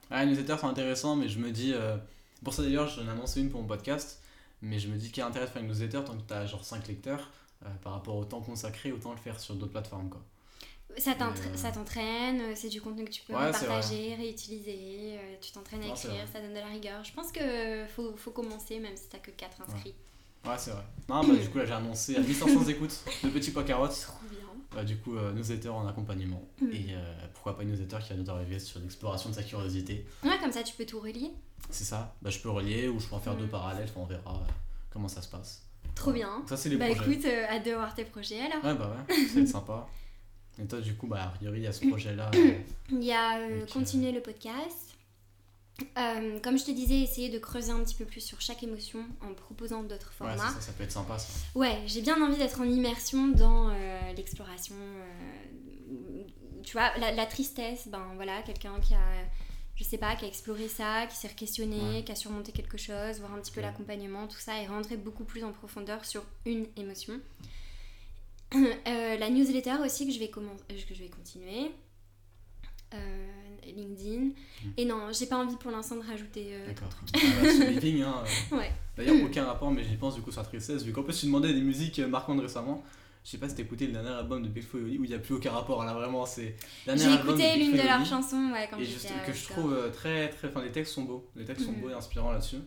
Ah, les newsletters c'est intéressant, mais je me dis, euh, pour ça d'ailleurs j'en ai annoncé une pour mon podcast, mais je me dis qu'il y a intérêt de faire une newsletter tant que t'as genre 5 lecteurs, euh, par rapport au temps consacré, autant le faire sur d'autres plateformes quoi. Ça euh, ça t'entraîne, euh, c'est du contenu que tu peux Ouais, partager, réutiliser, euh, tu t'entraînes à écrire, ça donne de la rigueur. Je pense que faut, faut commencer même si t'as que 4 inscrits. Ouais, c'est vrai. Non, bah du coup là j'ai annoncé à 1500 écoutes de Petit Pois Carottes. Trop bien. Bah, du coup, euh, newsletter en accompagnement. Mm. Et euh, pourquoi pas une newsletter qui va nous arriver sur l'exploration de sa curiosité. Ouais, comme ça tu peux tout relier. C'est ça. Bah, je peux relier ou je peux en faire Mm. deux parallèles. Enfin, on verra comment ça se passe. Trop bien. Ça, c'est les Bah projets. écoute, euh, hâte de voir tes projets alors. Ouais, bah ouais, ça va être sympa. Et toi, du coup, bah, a priori, il y a ce projet-là. euh, Il y a euh, Ok. continuer le podcast. Euh, comme je te disais, essayer de creuser un petit peu plus sur chaque émotion en proposant d'autres ouais, formats. c'est ça, ça peut être sympa ça. Ouais, j'ai bien envie d'être en immersion dans euh, l'exploration. euh, tu vois, la, la tristesse, ben voilà, quelqu'un qui a je sais pas, qui a exploré ça, qui s'est questionné, Ouais. qui a surmonté quelque chose, voir un petit peu l'accompagnement, tout ça, et rentrer beaucoup plus en profondeur sur une émotion. Euh, la newsletter aussi que je vais, euh, que je vais continuer. Euh, LinkedIn. Et non, j'ai pas envie pour l'instant de rajouter. euh, D'accord. Ah bah, Living, hein. euh, Ouais. D'ailleurs, aucun rapport, mais j'y pense du coup sur la tristesse, vu qu'en plus tu demandais des musiques marquantes récemment. Je sais pas si t'as écouté le dernier album de Big Flo Oli où il n'y a plus aucun rapport, là vraiment c'est. J'ai écouté l'une de leurs chansons ouais, quand Et j'étais juste que je trouve très très. Enfin, les textes sont beaux, les textes sont Mhm. beaux et inspirants là-dessus,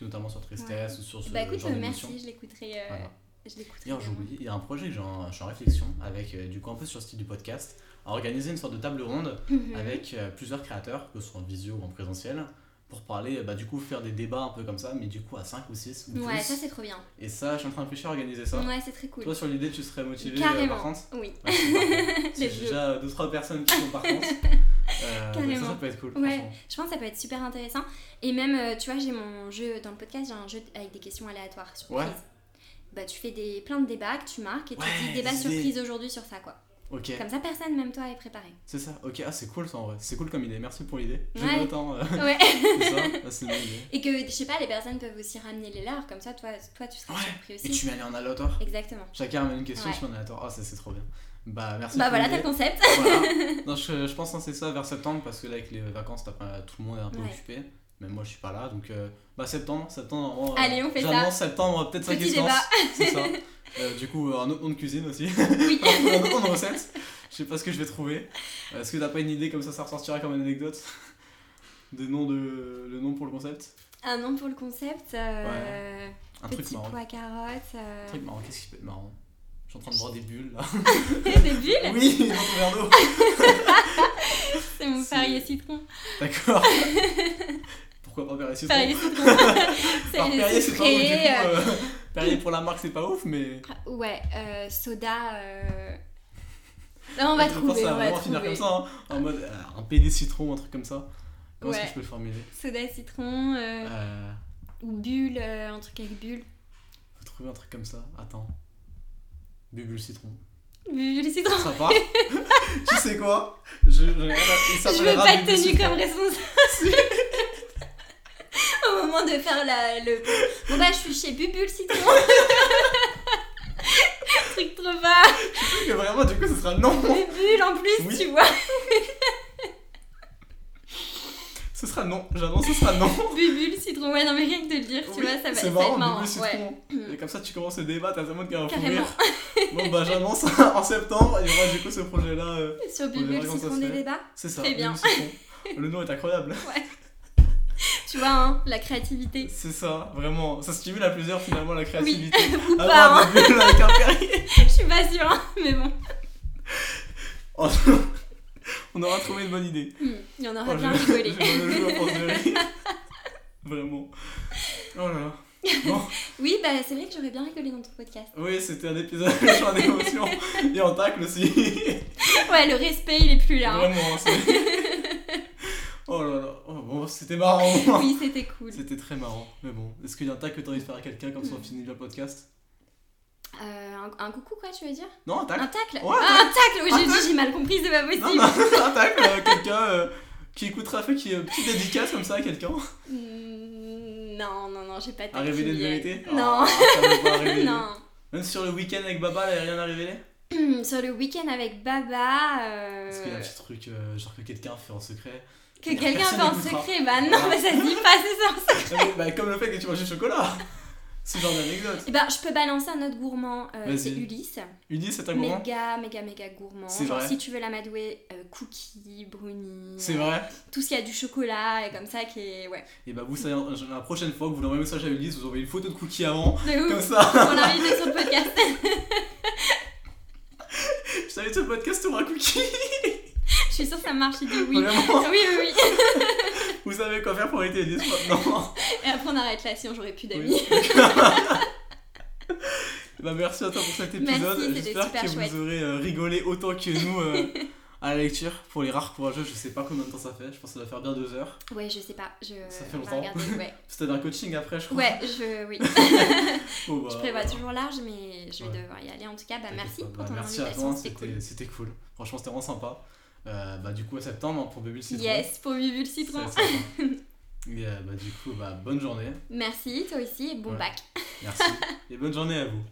notamment sur tristesse ou sur ce Bah écoute, genre merci, je l'écouterai. Voilà. Je l'écouterai. Oublié, il y a un projet que j'ai en- je suis en réflexion avec, euh, du coup, un peu sur le style du podcast, à organiser une sorte de table ronde Mhm. avec euh, plusieurs créateurs, que ce soit en visio ou en présentiel, pour parler, bah, du coup, faire des débats un peu comme ça, mais du coup à 5 ou 6 ou Ouais, plus. ça c'est trop bien. Et ça, je suis en train de réfléchir à organiser ça. Ouais, c'est très cool. Toi, sur l'idée, tu serais motivé euh, Carrément. par contre Oui. Ouais, J'ai déjà 2-3 personnes qui sont partantes. Euh, donc ça, Carrément. ça peut être cool. Ouais, je pense que ça peut être super intéressant. Et même, euh, tu vois, j'ai mon jeu dans le podcast, j'ai un jeu avec des questions aléatoires surprises. Ouais. Bah, tu fais des, plein de débats que tu marques et tu dis débat surprise aujourd'hui sur ça, quoi. Comme ça, personne, même toi, est préparé. c'est ça. Ok, ah, c'est cool ça en vrai. C'est cool comme idée. Merci pour l'idée. Je Ouais. note, hein, euh, Ouais. c'est ça. Ah, c'est une bonne idée. et que, je sais pas, les personnes peuvent aussi ramener les leurs, comme ça, toi, toi tu seras Ouais, surpris aussi. Et tu mets aller en aléatoire Exactement. Chacun amène une question, fais en aléatoire. Ah, ça c'est trop bien. Bah, merci. Bah voilà, t'as le concept. Voilà. Non, je, je pense que c'est ça vers septembre parce que là, avec les vacances, tout le monde est un peu occupé. Même moi, je suis pas là. Donc, euh, bah, septembre, septembre. vraiment, euh, Allez, on fait ça. J'annonce septembre, peut-être 5 Petit essences. débat. C'est ça. Euh, du coup, un autre nom de cuisine aussi. Oui. un autre nom de recette. Je sais pas ce que je vais trouver. Est-ce que t'as pas une idée comme ça, ça ressortira comme une anecdote? De nom de le nom pour le concept? Un nom pour le concept. euh, Un truc marrant. pois carotte. euh, Un truc marrant. Qu'est-ce qui peut être marrant? Je suis en train de voir des bulles là. Des bulles? Oui, dans ton verre d'eau. C'est mon Perrier citron. D'accord. Pourquoi pas Perrier citron Perrier citron. Perrier ouf du coup. euh, euh, Perrier pour la marque c'est pas ouf mais. Ouais, euh, soda. euh, Non, on va je pense que trouver. va va vraiment finir comme ça. hein, en mode euh, un PD citron, un truc comme ça. Comment est-ce que je peux le formuler? Soda citron. euh, euh, Ou bulle, euh, un truc avec bulle. Faut trouver un truc comme ça. Attends. Bubule citron. Bulle citron. Ça part Tu sais quoi? Je, je, Je veux pas être tenue Citron. comme responsable. De faire la, le. Bon bah, je suis chez Bubule Citron. truc trop bas. Que vraiment, du coup, ce sera non. Bubule en plus, Oui. tu vois. Ce sera non. J'annonce, ce sera non. Bubule Citron. Ouais, non, mais rien que de le dire, tu Oui, vois, ça va, ça va être marrant. Bubule Ouais. Et comme ça, tu commences le débat, t'as fou Carrément. rire. Bon, bah, j'annonce en septembre, il y aura du coup ce projet-là. euh, Sur Bubule Citron des débats. C'est ça. Très bien. Bubule. Le nom est incroyable. Tu vois, hein, la créativité. C'est ça, vraiment. Ça stimule à plusieurs finalement la créativité. Ou pas, hein. Je suis pas sûre, hein, mais bon. Oh, On aura trouvé une bonne idée. Hmm, Il y en aura Oh, bien je- rigolé. Vraiment. Oh là là. Bon, Oui, bah c'est vrai que j'aurais bien rigolé dans ton podcast. oui, c'était un épisode riche en émotions et en tacle aussi. Ouais, le respect, il est plus là. hein. Vraiment, c'est. Oh là là. Oh, bon, c'était marrant. Oui, c'était cool. C'était très marrant. Mais bon, est-ce qu'il y a un tacle que t'as envie de faire à quelqu'un comme ça on Hmm. finit le podcast? Euh, un, un coucou, quoi, tu veux dire? Non, un tacle Un tacle? Ouais, un Ah, un tacle Oui, j'ai tacle. mal compris, c'est pas Non, possible. non, un tacle, euh, quelqu'un euh, qui écoutera, fait qui est petite dédicace comme ça à quelqu'un. Hmm, Non, non, non, j'ai pas À révéler une vérité Non. Ah, ça pas révéler. non. Même sur le week-end avec Baba, il n'y a rien à révéler? Sur le week-end avec Baba, euh, Est-ce qu'il y a un petit truc, euh, genre que quelqu'un fait en secret que quelqu'un fait en secret, bah non, mais ça se dit pas, c'est ça. en secret. Bah, Comme le fait que tu manges du chocolat Ce genre d'anecdote. Eh ben, je peux balancer un autre gourmand, euh, c'est Ulysse. Udi, c'est un gourmand Méga, méga, méga gourmand. C'est vrai si tu veux l'amadouer, euh, cookies, brownies. C'est euh, vrai Tout ce qui a du chocolat et comme ça qui est. Ouais. Et bah vous savez, la prochaine fois que vous l'envoyez un message à Ulysse, vous envoyez une photo de cookie avant, De ouf. comme ça. On l'invite sur le podcast. Je t'invite sur le podcast pour un cookie. Je suis sûre que ça marche, il dit oui. Vraiment Oui, oui, oui. Vous savez quoi faire pour éviter Ulysse maintenant. Et après, on arrête là, sinon j'aurais plus d'amis. Bah merci à toi pour cet épisode. J'espère que chouette. vous aurez euh, rigolé autant que nous euh, à la lecture. Pour les rares courageux, je sais pas combien de temps ça fait. Je pense que ça doit faire bien deux heures. Ouais, je sais pas. Je... Ça fait longtemps. Ouais. C'était un coaching après, je crois. Ouais, je, oui. Bon, bah, je prévois voilà. toujours large, mais je vais Ouais. devoir y aller. En tout cas, bah, merci pour Bah, ton merci à invitation, cool. c'était cool. Franchement, c'était vraiment sympa. Euh, bah, du coup, à septembre hein, pour Bébé le Citron. Yes, pour Bibu le citron. Et euh, bah, du coup, bah, bonne journée. Merci, toi aussi, et bon bac. Merci. Et bonne journée à vous.